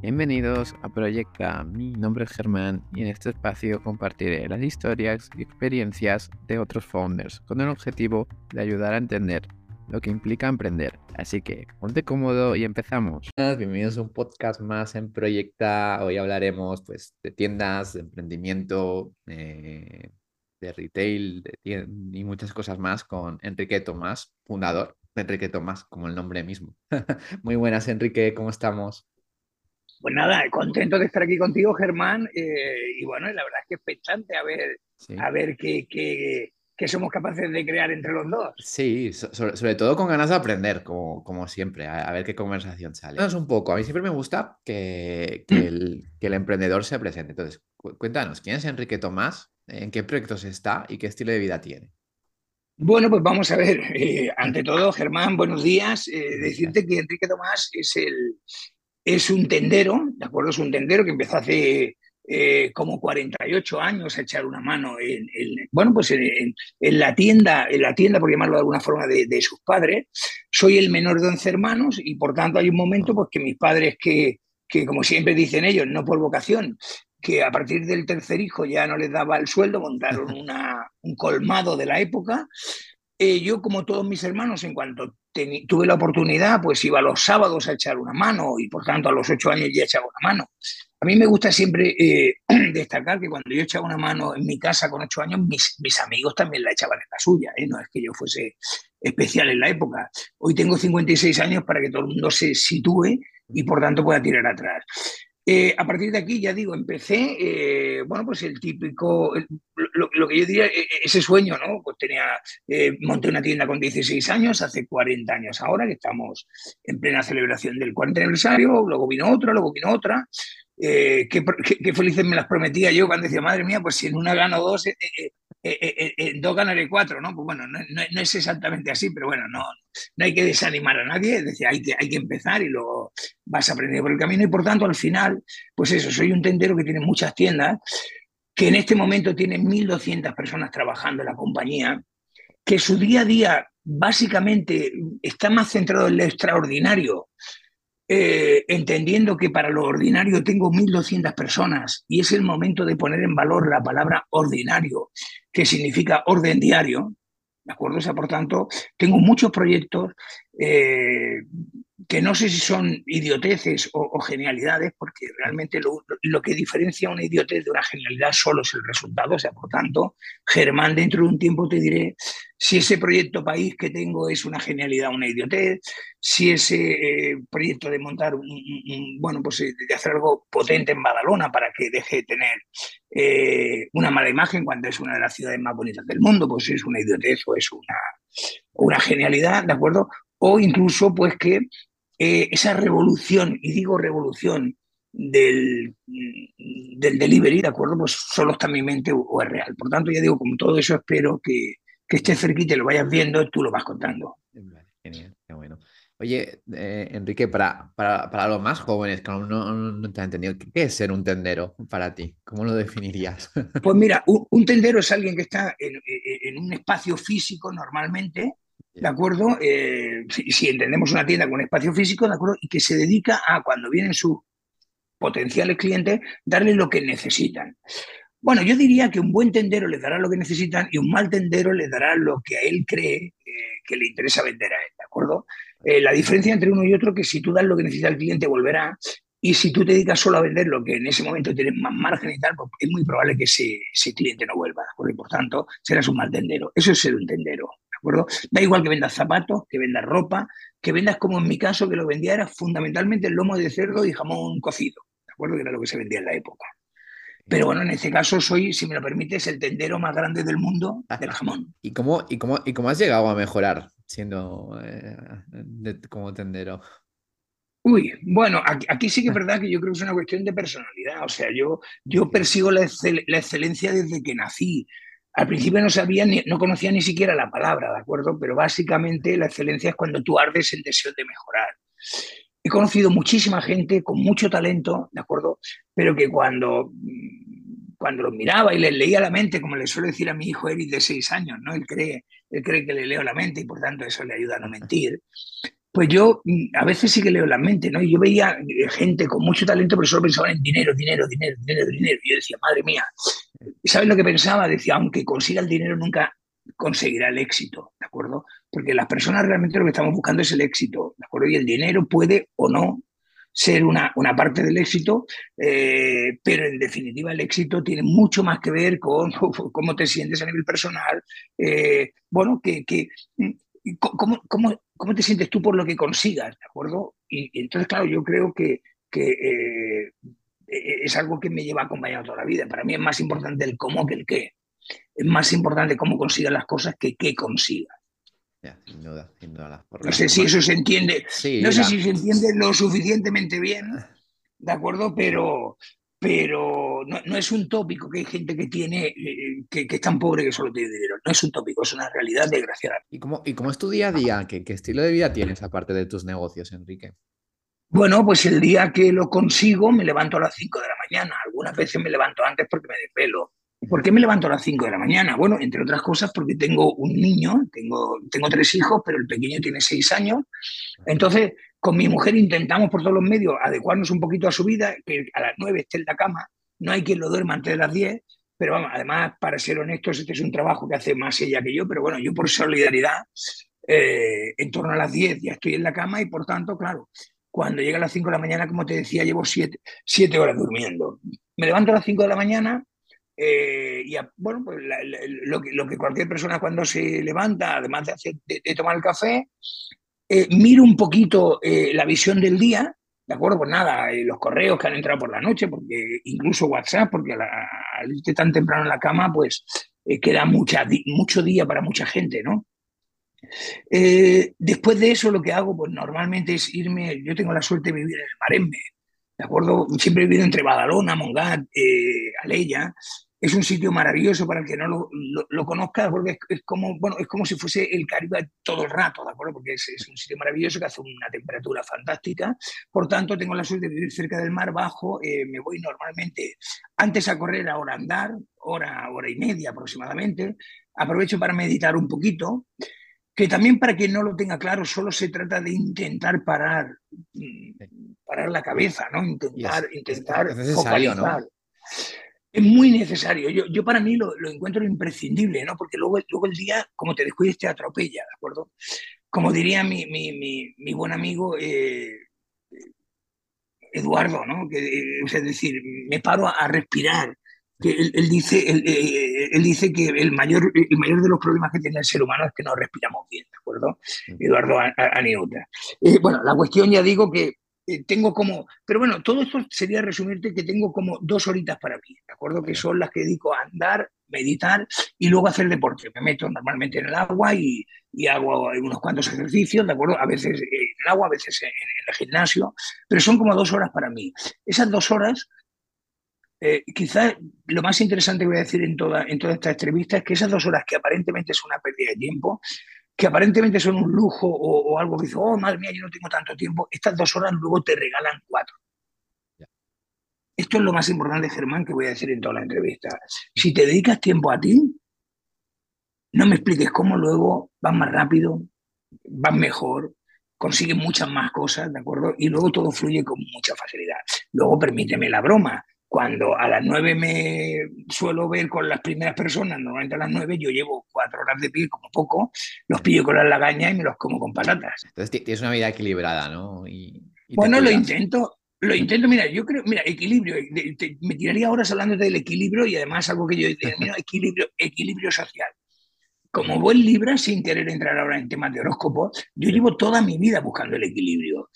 Bienvenidos a Proyecta. Mi nombre es Germán y en este espacio compartiré las historias y experiencias de otros founders con el objetivo de ayudar a entender lo que implica emprender. Así que ponte cómodo y empezamos. Bienvenidos a un podcast más en Proyecta. Hoy hablaremos pues, de tiendas, de emprendimiento, eh, de retail y muchas cosas más con Enrique Tomás, fundador Enrique Tomás, como el nombre mismo. Muy buenas, Enrique, ¿cómo estamos? Pues nada, contento de estar aquí contigo, Germán. Eh, y bueno, la verdad es que expectante a ver, a ver qué, qué, somos capaces de crear entre los dos. Sí, sobre, todo con ganas de aprender, como, como siempre, a, ver qué conversación sale. un poco, a mí siempre me gusta que, que, el, que el emprendedor se presente. Entonces, cuéntanos, ¿quién es Enrique Tomás? ¿En qué proyectos está y qué estilo de vida tiene? Bueno, pues vamos a ver. Eh, ante todo, Germán, buenos días. Eh, decirte que Enrique Tomás es el, es un tendero, ¿de acuerdo? Es un tendero que empezó hace eh, como 48 años a echar una mano en, bueno, pues en, la tienda, en la tienda, por llamarlo de alguna forma, de, sus padres. Soy el menor de 11 hermanos y por tanto hay un momento pues que mis padres que, que como siempre dicen ellos, no por vocación, que a partir del tercer hijo ya no les daba el sueldo, montaron una, un colmado de la época eh, yo, como todos mis hermanos, en cuanto tuve la oportunidad, pues iba los sábados a echar una mano y por tanto a los ocho años ya echaba una mano. A mí me gusta siempre eh, destacar que cuando yo echaba una mano en mi casa con ocho años, mis, amigos también la echaban en la suya. ¿eh? No es que yo fuese especial en la época. Hoy tengo 56 años para que todo el mundo se sitúe y por tanto pueda tirar atrás. Eh, a partir de aquí, ya digo, empecé, eh, bueno, pues el típico, lo, que yo diría, e, e, ese sueño, ¿no? Pues tenía, eh, monté una tienda con 16 años, hace 40 años ahora, que estamos en plena celebración del 40 aniversario, luego vino otra, luego vino otra. qué, felices me las prometía yo cuando decía, madre mía, pues si en una gano dos, eh, eh, eh, dos ganaré cuatro, ¿no? Pues bueno, no, es exactamente así, pero bueno, no, no hay que desanimar a nadie, es decir, hay que, hay que empezar y luego vas a aprender por el camino y por tanto al final, pues eso, soy un tendero que tiene muchas tiendas, que en este momento tiene 1.200 personas trabajando en la compañía, que su día a día básicamente está más centrado en lo extraordinario eh, entendiendo que para lo ordinario tengo 1.200 personas y es el momento de poner en valor la palabra ordinario, que significa orden diario, ¿de acuerdo? O sea, por tanto, tengo muchos proyectos eh, que no sé si son idioteces o, genialidades, porque realmente lo, que diferencia una idiotez de una genialidad solo es el resultado. O sea, por tanto, Germán, dentro de un tiempo te diré si ese proyecto país que tengo es una genialidad o una idiotez, si ese eh, proyecto de montar, bueno, pues eh, de hacer algo potente en Badalona para que deje de tener eh, una mala imagen cuando es una de las ciudades más bonitas del mundo, pues es una idiotez o es una, una genialidad, ¿de acuerdo? O incluso, pues que eh, esa revolución, y digo revolución, del, del delivery, ¿de acuerdo? Pues solo está en mi mente o, es real. Por tanto, ya digo, como todo eso espero que, que estés cerquita y lo vayas viendo, tú lo vas contando. Genial, qué bueno. Oye, eh, Enrique, para, para, para, los más jóvenes que aún no, no, te han entendido, ¿qué es ser un tendero para ti? ¿Cómo lo definirías? Pues mira, un, tendero es alguien que está en, en, un espacio físico normalmente, ¿de acuerdo? Eh, si, entendemos una tienda con espacio físico, ¿de acuerdo? Y que se dedica a, cuando vienen sus potenciales clientes, darle lo que necesitan. Bueno, yo diría que un buen tendero les dará lo que necesitan y un mal tendero les dará lo que a él cree eh, que le interesa vender a él, ¿de acuerdo? Eh, la diferencia entre uno y otro es que si tú das lo que necesita el cliente, volverá. Y si tú te dedicas solo a vender lo que en ese momento tienes más margen y tal, pues es muy probable que ese, cliente no vuelva. ¿de Por tanto, serás un mal tendero. Eso es ser un tendero. Da igual que vendas zapatos, que vendas ropa, que vendas como en mi caso, que lo vendía era fundamentalmente el lomo de cerdo y jamón cocido, ¿de acuerdo? Que era lo que se vendía en la época. Pero bueno, en este caso soy, si me lo permites, el tendero más grande del mundo del jamón. ¿Y cómo, y cómo, y cómo has llegado a mejorar siendo eh, como tendero? Uy, bueno, aquí, sí que es verdad que yo creo que es una cuestión de personalidad. O sea, yo, yo persigo la, la excelencia desde que nací. Al principio no sabía, ni, no conocía ni siquiera la palabra, ¿de acuerdo? Pero básicamente la excelencia es cuando tú ardes el deseo de mejorar. He conocido muchísima gente con mucho talento, ¿de acuerdo? Pero que cuando, cuando los miraba y les leía la mente, como le suelo decir a mi hijo Eric de seis años, ¿no? Él cree, él cree que le leo la mente y por tanto eso le ayuda a no mentir Pues yo mm, a veces sí que leo la mente, ¿no? Y yo veía eh, gente con mucho talento, pero solo pensaban en dinero, dinero, dinero, dinero, dinero. Y yo decía, madre mía, ¿sabes lo que pensaba? Decía, aunque consiga el dinero, nunca conseguirá el éxito, ¿de acuerdo? Porque las personas realmente lo que estamos buscando es el éxito, ¿de acuerdo? Y el dinero puede o no ser una, una parte del éxito, eh, pero en definitiva el éxito tiene mucho más que ver con cómo te sientes a nivel personal, eh, bueno, que, que cómo, cómo, cómo, te sientes tú por lo que consigas, ¿de acuerdo? Y, entonces, claro, yo creo que, que eh, es algo que me lleva acompañado toda la vida. Para mí es más importante el cómo que el qué. Es más importante cómo consigas las cosas que qué consigas sin duda, sin duda. No sé si eso se entiende. no sé si se entiende lo suficientemente bien, ¿de acuerdo? Pero, pero no, es un tópico que hay gente que tiene, eh, que, es tan pobre que solo tiene dinero. No es un tópico, es una realidad desgraciada. ¿Y cómo, y cómo es tu día a día? ¿Qué, ¿Qué, estilo de vida tienes aparte de tus negocios, Enrique? Bueno, pues el día que lo consigo me levanto a las 5 de la mañana. Algunas veces me levanto antes porque me despelo. ¿Por qué me levanto a las 5 de la mañana? Bueno, entre otras cosas porque tengo un niño, tengo, tengo tres hijos, pero el pequeño tiene seis años. Entonces, con mi mujer intentamos por todos los medios adecuarnos un poquito a su vida, que a las 9 esté en la cama, no hay quien lo duerma antes de las 10, pero vamos, además, para ser honestos, este es un trabajo que hace más ella que yo, pero bueno, yo por solidaridad, eh, en torno a las 10 ya estoy en la cama y por tanto, claro, cuando llega a las 5 de la mañana, como te decía, llevo 7 horas durmiendo. Me levanto a las 5 de la mañana, eh, y bueno, pues lo, que, cualquier persona cuando se levanta, además de, hacer, de, tomar el café, eh, miro un poquito eh, la visión del día, ¿de acuerdo? Pues nada, los correos que han entrado por la noche, porque incluso WhatsApp, porque al irte tan temprano en la cama, pues queda mucha, mucho día para mucha gente, ¿no? Después de eso, lo que hago, pues normalmente es irme, yo tengo la suerte de vivir en el Marembe, ¿de acuerdo? Siempre he vivido entre Badalona, Mongat, Aleya, es un sitio maravilloso para el que no lo, lo, conozca, porque es, como, bueno, es como si fuese el Caribe todo el rato, ¿de acuerdo? Porque es, un sitio maravilloso que hace una temperatura fantástica. Por tanto, tengo la suerte de vivir cerca del mar bajo. Eh, me voy normalmente antes a correr, ahora a andar, hora, hora y media aproximadamente. Aprovecho para meditar un poquito. Que también para quien no lo tenga claro, solo se trata de intentar parar, parar la cabeza, ¿no? Intentar, intentar focalizar. ¿no? es muy necesario. Yo, yo para mí lo, lo, encuentro imprescindible, ¿no? Porque luego, luego el día, como te descuides, te atropella, ¿de acuerdo? Como diría mi, mi, mi, mi buen amigo eh, Eduardo, ¿no? Que, eh, es decir, me paro a, respirar. Que él, dice, él, eh, él, dice que el mayor, el mayor de los problemas que tiene el ser humano es que no respiramos bien, ¿de acuerdo? Eduardo Aniuta. bueno, la cuestión ya digo que eh, tengo como, pero bueno, todo esto sería resumirte que tengo como dos horitas para mí, ¿de acuerdo? Que son las que dedico a andar, meditar y luego hacer deporte. Me meto normalmente en el agua y, y hago unos cuantos ejercicios, ¿de acuerdo? A veces en el agua, a veces en, el gimnasio, pero son como dos horas para mí. Esas dos horas eh, quizás lo más interesante que voy a decir en toda, en toda esta entrevista es que esas dos horas que aparentemente es una pérdida de tiempo, que aparentemente son un lujo o, algo que dice, oh, madre mía, yo no tengo tanto tiempo, estas dos horas luego te regalan cuatro. Esto es lo más importante, Germán, que voy a decir en toda la entrevista. Si te dedicas tiempo a ti, no me expliques cómo luego vas más rápido, vas mejor, consigues muchas más cosas, ¿de acuerdo? Y luego todo fluye con mucha facilidad. Luego permíteme la broma cuando a las nueve me suelo ver con las primeras personas, normalmente a las nueve, yo llevo cuatro horas de pie como poco, los pillo con la lagaña y me los como con patatas. Entonces tienes una vida equilibrada, ¿no? bueno, lo intento, lo intento, mira, yo creo, mira, equilibrio, me tiraría horas hablando del equilibrio y además algo que yo determino, equilibrio, equilibrio social. Como buen Libra, sin querer entrar ahora en temas de horóscopo, yo llevo toda mi vida buscando el equilibrio.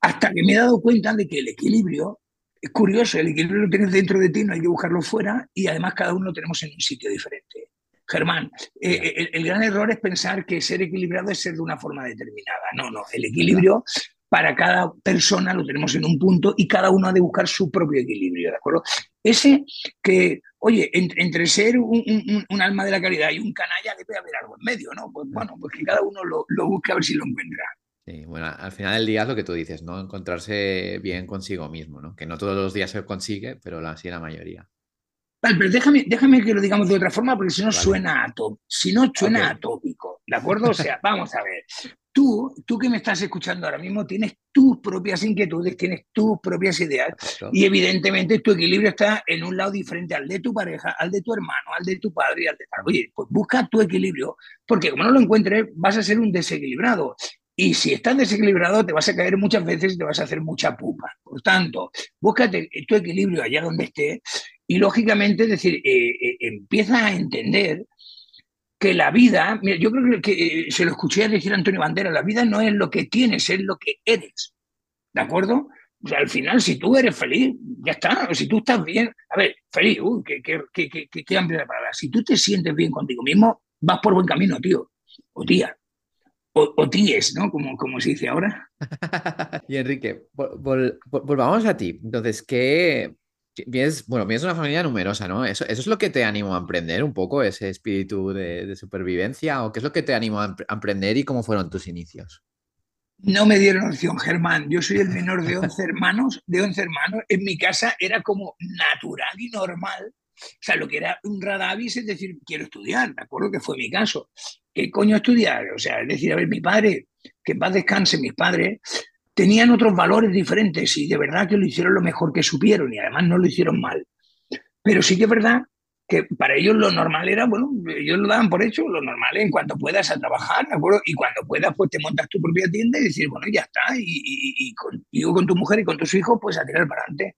Hasta que me he dado cuenta de que el equilibrio es curioso, el equilibrio lo tienes dentro de ti, no hay que buscarlo fuera y además cada uno lo tenemos en un sitio diferente. Germán, eh, eh, el, gran error es pensar que ser equilibrado es ser de una forma determinada. No, no, el equilibrio para cada persona lo tenemos en un punto y cada uno ha de buscar su propio equilibrio, ¿de acuerdo? Ese que, oye, entre ser un, alma de la caridad y un canalla debe haber algo en medio, ¿no? Pues bueno, pues que cada uno lo, lo busque a ver si lo encuentra. Sí, bueno, al final del día es lo que tú dices, ¿no? Encontrarse bien consigo mismo, ¿no? Que no todos los días se consigue, pero así la mayoría. Vale, pero déjame, déjame que lo digamos de otra forma, porque si no suena a si no suena atópico, ¿de acuerdo? O sea, vamos a ver. tú, tú que me estás escuchando ahora mismo, tienes tus propias inquietudes, tienes tus propias ideas y evidentemente tu equilibrio está en un lado diferente al de tu pareja, al de tu hermano, al de tu padre y al de tal. Oye, pues busca tu equilibrio, porque como no lo encuentres, vas a ser un desequilibrado. Y si estás desequilibrado, te vas a caer muchas veces y te vas a hacer mucha pupa. Por tanto, búscate tu equilibrio allá donde esté y lógicamente, decir, eh, eh, empieza a entender que la vida, yo creo que eh, se lo escuché decir a Antonio Bandera, la vida no es lo que tienes, es lo que eres. ¿De acuerdo? O sea, al final, si tú eres feliz, ya está. O si tú estás bien, a ver, feliz, uy, qué, qué, qué, qué amplia la palabra. Si tú te sientes bien contigo mismo, vas por buen camino, tío, o tía. O, tíes, ¿no? Como, como se dice ahora. y Enrique, volvamos a ti. Entonces, ¿qué, Vienes, bueno, vienes de una familia numerosa, ¿no? ¿Eso, ¿Eso es lo que te animó a emprender un poco, ese espíritu de, supervivencia? ¿O qué es lo que te animó a, emprender y cómo fueron tus inicios? No me dieron opción, Germán. Yo soy el menor de 11 hermanos, de 11 hermanos. En mi casa era como natural y normal. O sea, lo que era un radavis es decir, quiero estudiar. Me acuerdo que fue mi caso. ¿Qué coño estudiar? O sea, es decir, a ver, mi padre, que en paz descanse, mis padres, tenían otros valores diferentes y de verdad que lo hicieron lo mejor que supieron y además no lo hicieron mal. Pero sí que es verdad que para ellos lo normal era, bueno, ellos lo daban por hecho, lo normal es en cuanto puedas a trabajar, ¿de acuerdo? Y cuando puedas, pues te montas tu propia tienda y decir, bueno, ya está, y, contigo, con tu mujer y con tus hijos, pues a tirar para adelante.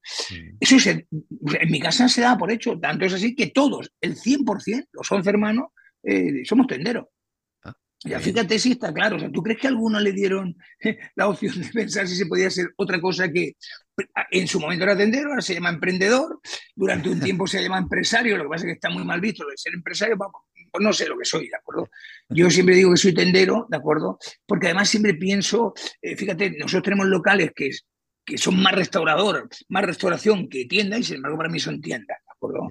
Eso en mi casa se da por hecho, tanto es así que todos, el 100%, los 11 hermanos, eh, somos tenderos. Ya fíjate si está claro. O sea, ¿tú crees que a alguno le dieron la opción de pensar si se podía hacer otra cosa que en su momento era tendero, ahora se llama emprendedor, durante un tiempo se llama empresario, lo que pasa es que está muy mal visto lo de ser empresario, vamos, pues no sé lo que soy, ¿de acuerdo? Yo siempre digo que soy tendero, ¿de acuerdo? Porque además siempre pienso, eh, fíjate, nosotros tenemos locales que, que son más restaurador, más restauración que tienda y sin embargo para mí son tiendas, ¿de acuerdo?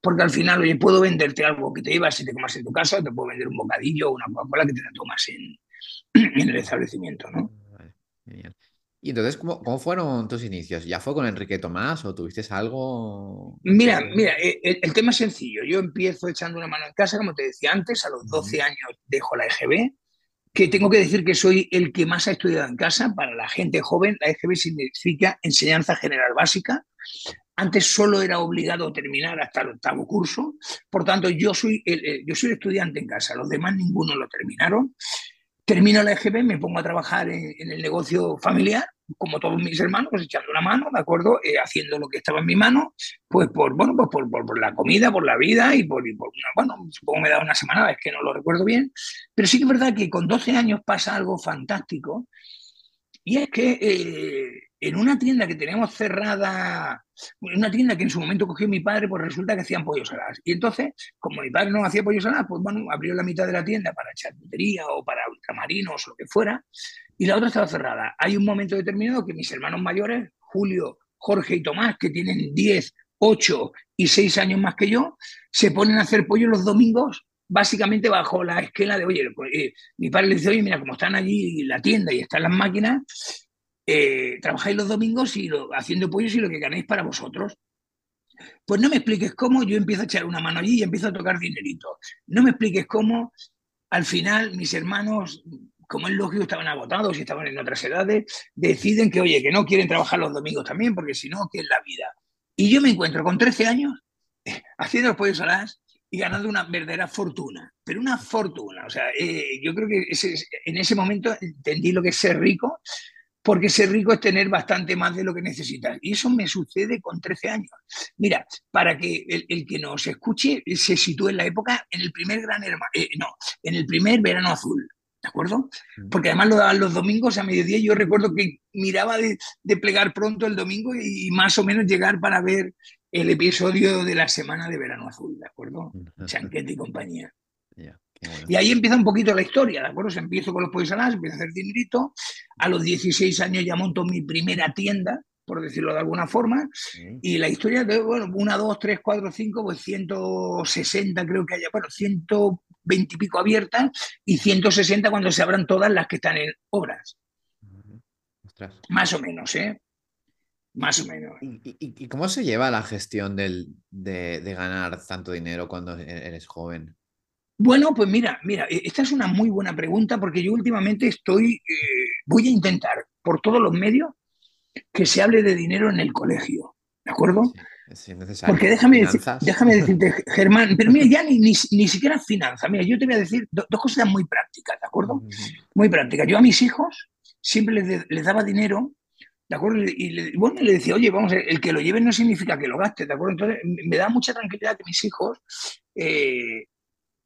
Porque al final, oye, puedo venderte algo que te llevas y te comas en tu casa, te puedo vender un bocadillo o una Coca-Cola que te la tomas en, en, el establecimiento, ¿no? genial. Y entonces, ¿cómo, ¿cómo, fueron tus inicios? ¿Ya fue con Enrique Tomás o tuviste algo? Mira, mira, eh, el, tema es sencillo. Yo empiezo echando una mano en casa, como te decía antes, a los 12 años dejo la EGB, que tengo que decir que soy el que más ha estudiado en casa. Para la gente joven, la EGB significa Enseñanza General Básica. Antes solo era obligado terminar hasta el octavo curso, por tanto yo soy el, yo soy estudiante en casa, los demás ninguno lo terminaron. Termino la EGB, me pongo a trabajar en, el negocio familiar, como todos mis hermanos, pues echando una mano, ¿de acuerdo? Eh, haciendo lo que estaba en mi mano, pues por, bueno, pues por, por, la comida, por la vida y por, bueno, supongo me da una semana, es que no lo recuerdo bien, pero sí que es verdad que con 12 años pasa algo fantástico y es que eh, en una tienda que teníamos cerrada, una tienda que en su momento cogió mi padre, pues resulta que hacían pollos saladas. Y entonces, como mi padre no hacía pollos saladas, pues bueno, abrió la mitad de la tienda para charcutería o para ultramarinos o lo que fuera, y la otra estaba cerrada. Hay un momento determinado que mis hermanos mayores, Julio, Jorge y Tomás, que tienen 10, 8 y 6 años más que yo, se ponen a hacer pollo los domingos básicamente bajo la esquela de, oye, eh, mi padre le dice, oye, mira, como están allí la tienda y están las máquinas, eh, trabajáis los domingos y lo, haciendo pollos y lo que ganéis para vosotros. Pues no me expliques cómo yo empiezo a echar una mano allí y empiezo a tocar dinerito. No me expliques cómo al final mis hermanos, como es lógico, estaban agotados y estaban en otras edades, deciden que, oye, que no quieren trabajar los domingos también, porque si no, ¿qué es la vida? Y yo me encuentro con 13 años haciendo los pollos las y ganando una verdadera fortuna, pero una fortuna. O sea, eh, yo creo que en ese momento entendí lo que es ser rico, porque ser rico es tener bastante más de lo que necesitas. Y eso me sucede con 13 años. Mira, para que el, que nos escuche se sitúe en la época, en el primer gran hermano, eh, no, en el primer verano azul. ¿De acuerdo? Porque además lo daban los domingos a mediodía. Yo recuerdo que miraba de, plegar pronto el domingo y, más o menos llegar para ver el episodio de la semana de verano azul, ¿de acuerdo? Chanquete y compañía. Y ahí empieza un poquito la historia, ¿de acuerdo? Se empiezo con los pollos empiezo a hacer dinerito. A los 16 años ya monto mi primera tienda, por decirlo de alguna forma. Y la historia de, bueno, una, dos, tres, cuatro, cinco, pues 160 creo que haya, bueno, 120 y pico abiertas y 160 cuando se abran todas las que están en obras. Más o menos, ¿eh? Más o menos. ¿Y, cómo se lleva la gestión de, de ganar tanto dinero cuando e-, eres joven? Bueno, pues mira, mira, e, esta es una muy buena pregunta porque yo últimamente estoy, eh, voy a intentar por todos los medios que se hable de dinero en el colegio, ¿de acuerdo? Sí, porque déjame, déjame decirte, Germán, pero mira, ya ni, ni, siquiera finanzas, mira, yo te voy a decir dos cosas muy prácticas, ¿de acuerdo? Muy prácticas. Yo a mis hijos siempre les, les daba dinero ¿de acuerdo? Y, bueno, le decía, oye, vamos, el que lo lleve no significa que lo gaste, ¿de acuerdo? Entonces, me da mucha tranquilidad que mis hijos eh,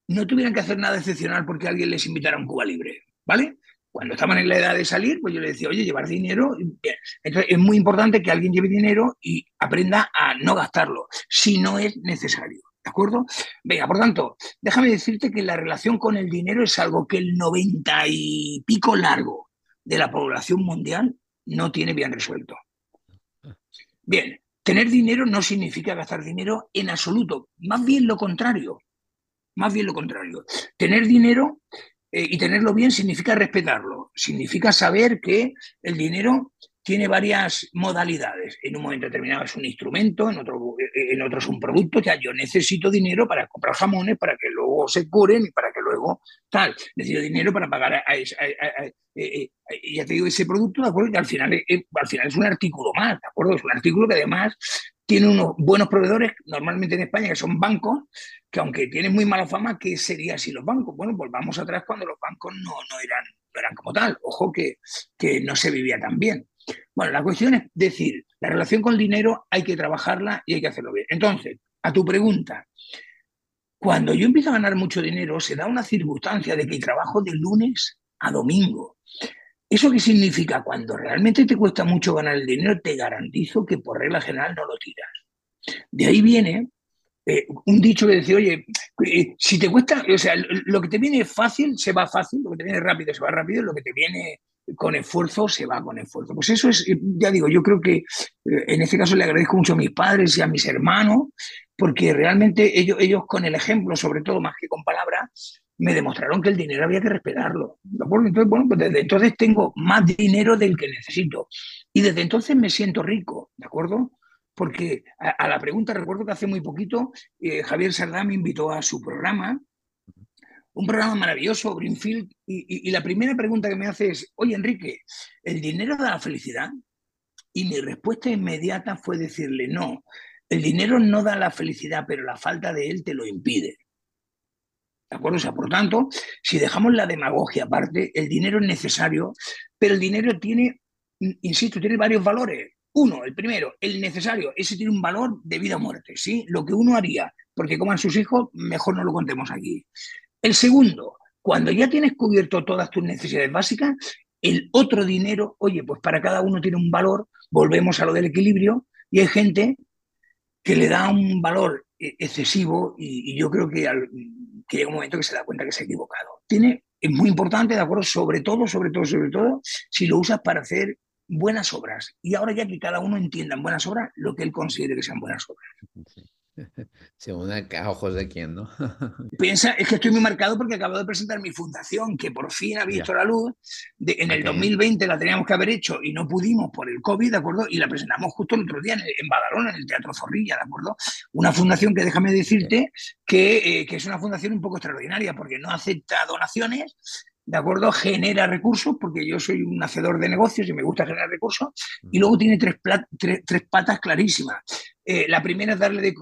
no tuvieran que hacer nada excepcional porque alguien les invitara a un Cuba Libre, ¿vale? Cuando estaban en la edad de salir, pues yo le decía, oye, llevar dinero. Entonces, es muy importante que alguien lleve dinero y aprenda a no gastarlo, si no es necesario. ¿De acuerdo? Venga, por tanto, déjame decirte que la relación con el dinero es algo que el noventa y pico largo de la población mundial no tiene bien resuelto. Bien, tener dinero no significa gastar dinero en absoluto, más bien lo contrario. Más bien lo contrario. Tener dinero eh, y tenerlo bien significa respetarlo, significa saber que el dinero tiene varias modalidades. En un momento determinado es un instrumento, en otro, en otro es un producto. Ya yo necesito dinero para comprar jamones, para que luego se curen y para que luego tal. Necesito dinero para pagar a, eh, eh, ya te digo, ese producto, ¿de acuerdo? Que al final, al final es un artículo más, ¿de acuerdo? Es un artículo que además tiene unos buenos proveedores, normalmente en España, que son bancos, que aunque tienen muy mala fama, ¿qué sería si los bancos? Bueno, pues vamos atrás cuando los bancos no, no, eran, eran como tal. Ojo que, que no se vivía tan bien. Bueno, la cuestión es decir, la relación con el dinero hay que trabajarla y hay que hacerlo bien. Entonces, a tu pregunta, cuando yo empiezo a ganar mucho dinero, se da una circunstancia de que trabajo de lunes a domingo. ¿Eso qué significa? Cuando realmente te cuesta mucho ganar el dinero, te garantizo que por regla general no lo tiras. De ahí viene eh, un dicho que decía, oye, eh, si te cuesta, o sea, lo que te viene fácil se va fácil, lo que te viene rápido se va rápido, lo que te viene con esfuerzo se va con esfuerzo. Pues eso es, ya digo, yo creo que eh, en este caso le agradezco mucho a mis padres y a mis hermanos, porque realmente ellos, ellos con el ejemplo, sobre todo más que con palabras, me demostraron que el dinero había que respetarlo. Entonces, bueno, pues desde entonces tengo más dinero del que necesito. Y desde entonces me siento rico, ¿de acuerdo? Porque a, la pregunta, recuerdo que hace muy poquito eh, Javier Sardá me invitó a su programa un programa maravilloso, Greenfield, y, la primera pregunta que me hace es, oye Enrique, ¿el dinero da la felicidad? Y mi respuesta inmediata fue decirle, no, el dinero no da la felicidad, pero la falta de él te lo impide. ¿De acuerdo? O sea, por tanto, si dejamos la demagogia aparte, el dinero es necesario, pero el dinero tiene, insisto, tiene varios valores. Uno, el primero, el necesario, ese tiene un valor de vida o muerte, ¿sí? Lo que uno haría porque coman sus hijos, mejor no lo contemos aquí. El segundo, cuando ya tienes cubierto todas tus necesidades básicas, el otro dinero, oye, pues para cada uno tiene un valor, volvemos a lo del equilibrio, y hay gente que le da un valor eh, excesivo y, yo creo que, que, llega un momento que se da cuenta que se ha equivocado. Tiene, es muy importante, ¿de acuerdo? Sobre todo, sobre todo, sobre todo, si lo usas para hacer buenas obras. Y ahora ya que cada uno entienda en buenas obras lo que él considere que sean buenas obras. Según a ojos de quién, ¿no? Piensa, es que estoy muy marcado porque acabo de presentar mi fundación, que por fin ha visto la luz. De, en el 2020 la teníamos que haber hecho y no pudimos por el COVID, ¿de acuerdo? Y la presentamos justo el otro día en, Badalona, en el Teatro Zorrilla, ¿de acuerdo? Una fundación que déjame decirte que, eh, que es una fundación un poco extraordinaria porque no acepta donaciones, ¿de acuerdo? Genera recursos, porque yo soy un hacedor de negocios y me gusta generar recursos, y luego tiene tres, tres, patas clarísimas. Eh, la primera es darle de,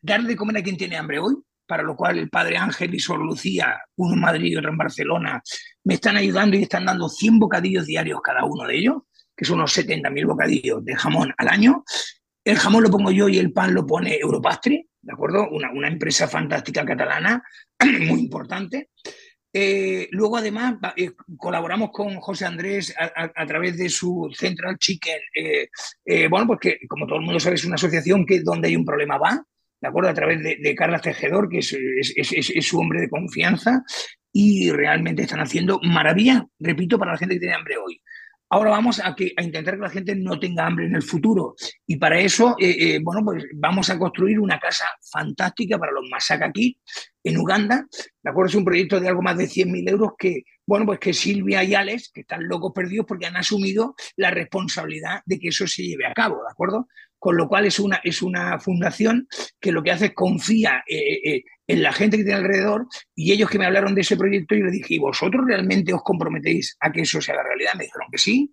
darle de comer a quien tiene hambre hoy, para lo cual el padre Ángel y Sor Lucía, uno en Madrid y otro en Barcelona, me están ayudando y están dando 100 bocadillos diarios cada uno de ellos, que son unos 70.000 bocadillos de jamón al año. El jamón lo pongo yo y el pan lo pone Europastri, ¿de acuerdo? Una, una empresa fantástica catalana, muy importante. Eh, luego, además, eh, colaboramos con José Andrés a, través de su Central Chicken. Eh, bueno, pues que, como todo el mundo sabe, es una asociación que donde hay un problema va, ¿de acuerdo? A través de, de Carla Tejedor, que es, es, su hombre de confianza, y realmente están haciendo maravillas, repito, para la gente que tiene hambre hoy. Ahora vamos a, intentar que la gente no tenga hambre en el futuro. Y para eso, eh, eh, bueno, pues vamos a construir una casa fantástica para los Masaka aquí, en Uganda. ¿De acuerdo? Es un proyecto de algo más de 100.000 euros que bueno, pues que Silvia y Alex, que están locos perdidos porque han asumido la responsabilidad de que eso se lleve a cabo, ¿de acuerdo? Con lo cual es una, es una fundación que lo que hace es confía eh, eh, en la gente que tiene alrededor y ellos que me hablaron de ese proyecto y les dije, ¿y vosotros realmente os comprometéis a que eso sea la realidad? Me dijeron que sí.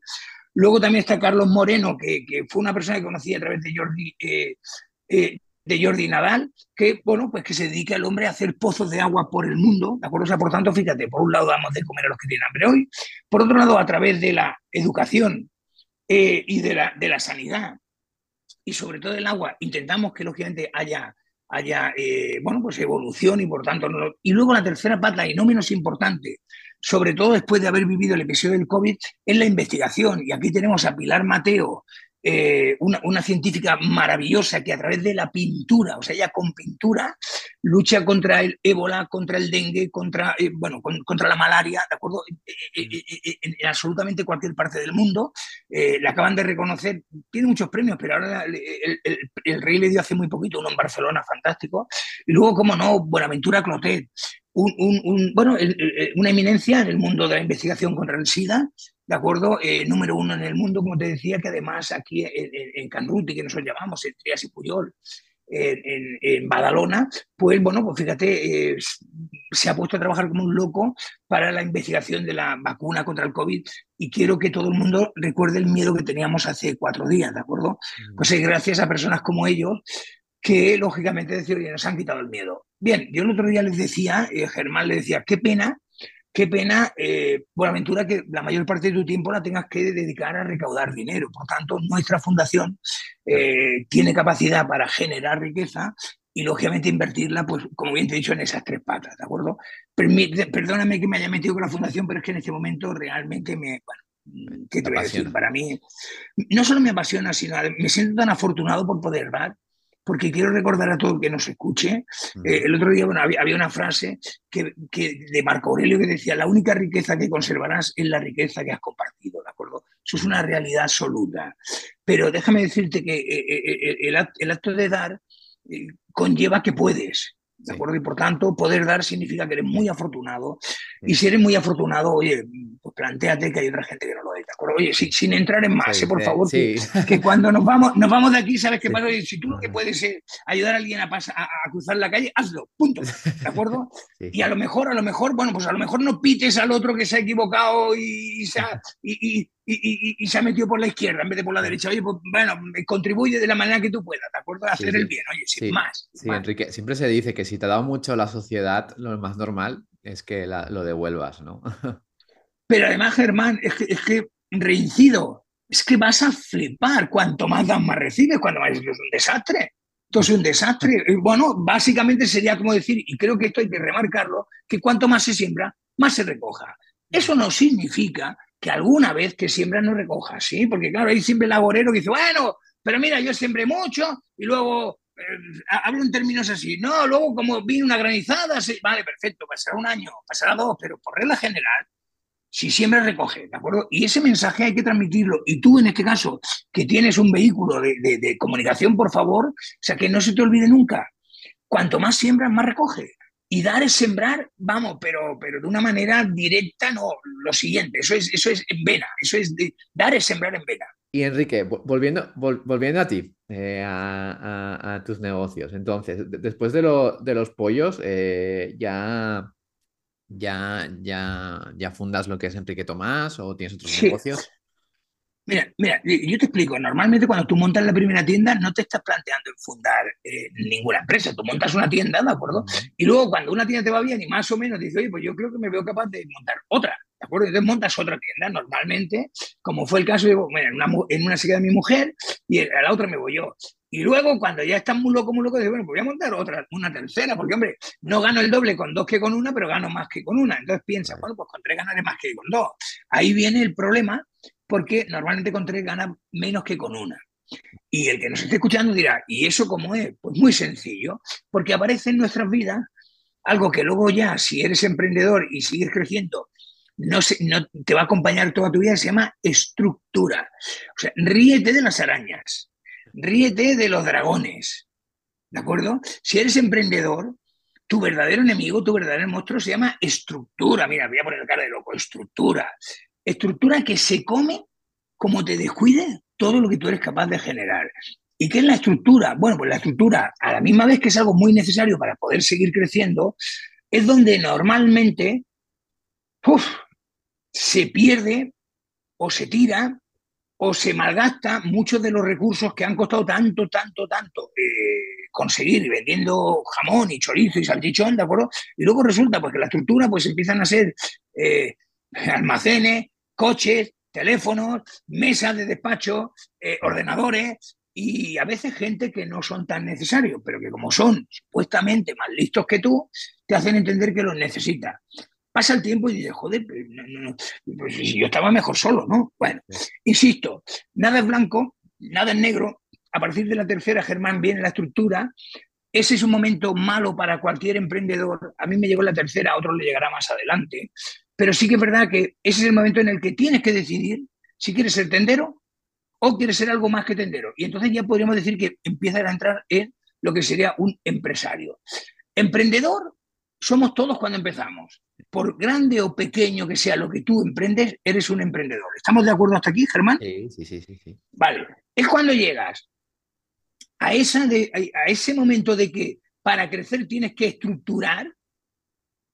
Luego también está Carlos Moreno, que, fue una persona que conocí a través de Jordi, eh, de Jordi Nadal, que, bueno, pues que se dedica el hombre a hacer pozos de agua por el mundo, ¿de acuerdo? O sea, por tanto, fíjate, por un lado damos de comer a los que tienen hambre hoy, por otro lado, a través de la educación eh, y de la, de la sanidad, y sobre todo el agua, intentamos que, lógicamente, haya, haya eh, bueno, pues evolución y, por tanto, y luego la tercera pata, y no menos importante, sobre todo después de haber vivido el episodio del COVID, es la investigación. Y aquí tenemos a Pilar Mateo, eh, una, científica maravillosa que a través de la pintura, o sea, ella con pintura, lucha contra el ébola, contra el dengue, contra, eh, bueno, contra la malaria, ¿de acuerdo? Eh, en, absolutamente cualquier parte del mundo. la acaban de reconocer, tiene muchos premios, pero ahora el, rey le dio hace muy poquito uno en Barcelona, fantástico. Y luego, como no, Buenaventura Clotet, un, bueno, una eminencia en el mundo de la investigación contra el SIDA, ¿de acuerdo? Eh, número uno en el mundo, como te decía, que además aquí en, en Canruti, que nosotros llamamos, en Trias y Puyol, en, Badalona, pues bueno, pues fíjate, eh, se ha puesto a trabajar como un loco para la investigación de la vacuna contra el COVID y quiero que todo el mundo recuerde el miedo que teníamos hace cuatro días, ¿de acuerdo? Pues es gracias a personas como ellos que lógicamente decir, oye, nos han quitado el miedo. Bien, yo el otro día les decía, eh, Germán le decía, qué pena Qué pena, eh, Buenaventura, que la mayor parte de tu tiempo la tengas que dedicar a recaudar dinero. Por tanto, nuestra fundación eh, tiene capacidad para generar riqueza y, lógicamente, invertirla, pues, como bien te he dicho, en esas tres patas, ¿de acuerdo? perdóname que me haya metido con la fundación, pero es que en este momento realmente me... Bueno, ¿qué te voy a decir? Para mí, no solo me apasiona, sino me siento tan afortunado por poder dar porque quiero recordar a todo el que nos escuche. Eh, el otro día bueno, había, una frase que, de Marco Aurelio que decía, la única riqueza que conservarás es la riqueza que has compartido, ¿de acuerdo? Eso es una realidad absoluta. Pero déjame decirte que eh, eh, el, acto de dar conlleva que puedes. ¿De acuerdo? Y por tanto, poder dar significa que eres muy afortunado. Y si eres muy afortunado, oye, pues planteate que hay otra gente que no lo es, ¿de acuerdo? Oye, sin, entrar en más, ¿eh? por favor, que, cuando nos vamos, nos vamos de aquí, ¿sabes qué pasa? si tú lo que puedes es ayudar a alguien a, pasar, a, cruzar la calle, hazlo, punto, ¿de acuerdo? Y a lo mejor, a lo mejor, bueno, pues a lo mejor no pites al otro que se ha equivocado y, se, ha, y, y, se ha metido por la izquierda en vez de por la derecha. Oye, pues bueno, contribuye de la manera que tú puedas, ¿de acuerdo? A hacer el bien, oye, sin más. Sí, Enrique, siempre se dice que si te ha dado mucho la sociedad, lo más normal es que lo devuelvas, ¿no? Pero además, Germán, es que, es que reincido, es que vas a flipar. Cuanto más das, más recibes. Cuando más es un desastre. Esto es un desastre. Bueno, básicamente sería como decir, y creo que esto hay que remarcarlo, que cuanto más se siembra, más se recoja. Eso no significa que alguna vez que siembra no recoja, ¿sí? Porque claro, hay siempre el laborero que dice, bueno, pero mira, yo sembré mucho y luego eh, hablo en términos así, no, luego como viene una granizada, vale, perfecto, pasará un año, pasará dos, pero por regla general, si siembra recoge, ¿de acuerdo? Y ese mensaje hay que transmitirlo. Y tú, en este caso, que tienes un vehículo de, de comunicación, por favor, o sea, que no se te olvide nunca, cuanto más siembras, más recoge. Y dar es sembrar, vamos, pero, pero de una manera directa, no, lo siguiente, eso es, eso es en vena, eso es dar es sembrar en vena. Y Enrique, volviendo, volviendo a ti, eh, a, tus negocios. Entonces, después de, lo, de los pollos, eh, ya, ya, ya, ya fundas lo que es Enrique Tomás o tienes otros negocios. Mira, mira, yo te explico. Normalmente cuando tú montas la primera tienda no te estás planteando en fundar eh, ninguna empresa. Tú montas una tienda, ¿de acuerdo? Y luego cuando una tienda te va bien y más o menos dices, oye, pues yo creo que me veo capaz de montar otra, ¿de acuerdo? Entonces montas otra tienda normalmente, como fue el caso, de, bueno, en, una, en una se queda mi mujer y a la otra me voy yo. Y luego, cuando ya estás muy loco, muy loco, dices, bueno, pues voy a montar otra, una tercera, porque, hombre, no gano el doble con dos que con una, pero gano más que con una. Entonces piensa, bueno, pues con tres ganaré más que con dos. Ahí viene el problema porque normalmente con tres gana menos que con una. Y el que nos esté escuchando dirá, ¿y eso cómo es? Pues muy sencillo, porque aparece en nuestras vidas algo que luego ya, si eres emprendedor y sigues creciendo, no, no te va a acompañar toda tu vida, se llama estructura. O sea, ríete de las arañas, ríete de los dragones, ¿de acuerdo? Si eres emprendedor, tu verdadero enemigo, tu verdadero monstruo se llama estructura. Mira, voy a poner cara de loco, estructura. Estructura que se come como te descuide todo lo que tú eres capaz de generar. ¿Y qué es la estructura? Bueno, pues la estructura, a la misma vez que es algo muy necesario para poder seguir creciendo, es donde normalmente se pierde o se tira o se malgasta muchos de los recursos que han costado tanto, tanto, tanto eh, conseguir vendiendo jamón y chorizo y salchichón, ¿de acuerdo? Y luego resulta pues, que la estructura pues empiezan a ser eh, almacenes, coches, teléfonos, mesas de despacho, eh, ordenadores y a veces gente que no son tan necesarios, pero que como son supuestamente más listos que tú, te hacen entender que los necesitas. Pasa el tiempo y dices, joder, pues si yo estaba mejor solo, ¿no? Bueno, insisto, nada es blanco, nada es negro. A partir de la tercera, Germán, viene la estructura. Ese es un momento malo para cualquier emprendedor. A mí me llegó la tercera, a otros le llegará más adelante. Pero sí que es verdad que ese es el momento en el que tienes que decidir si quieres ser tendero o quieres ser algo más que tendero. Y entonces ya podríamos decir que empieza a entrar en lo que sería un empresario. Emprendedor somos todos cuando empezamos. Por grande o pequeño que sea lo que tú emprendes, eres un emprendedor. ¿Estamos de acuerdo hasta aquí, Germán? Sí, sí, sí. sí, Vale. Es cuando llegas a, esa de, a ese momento de que para crecer tienes que estructurar,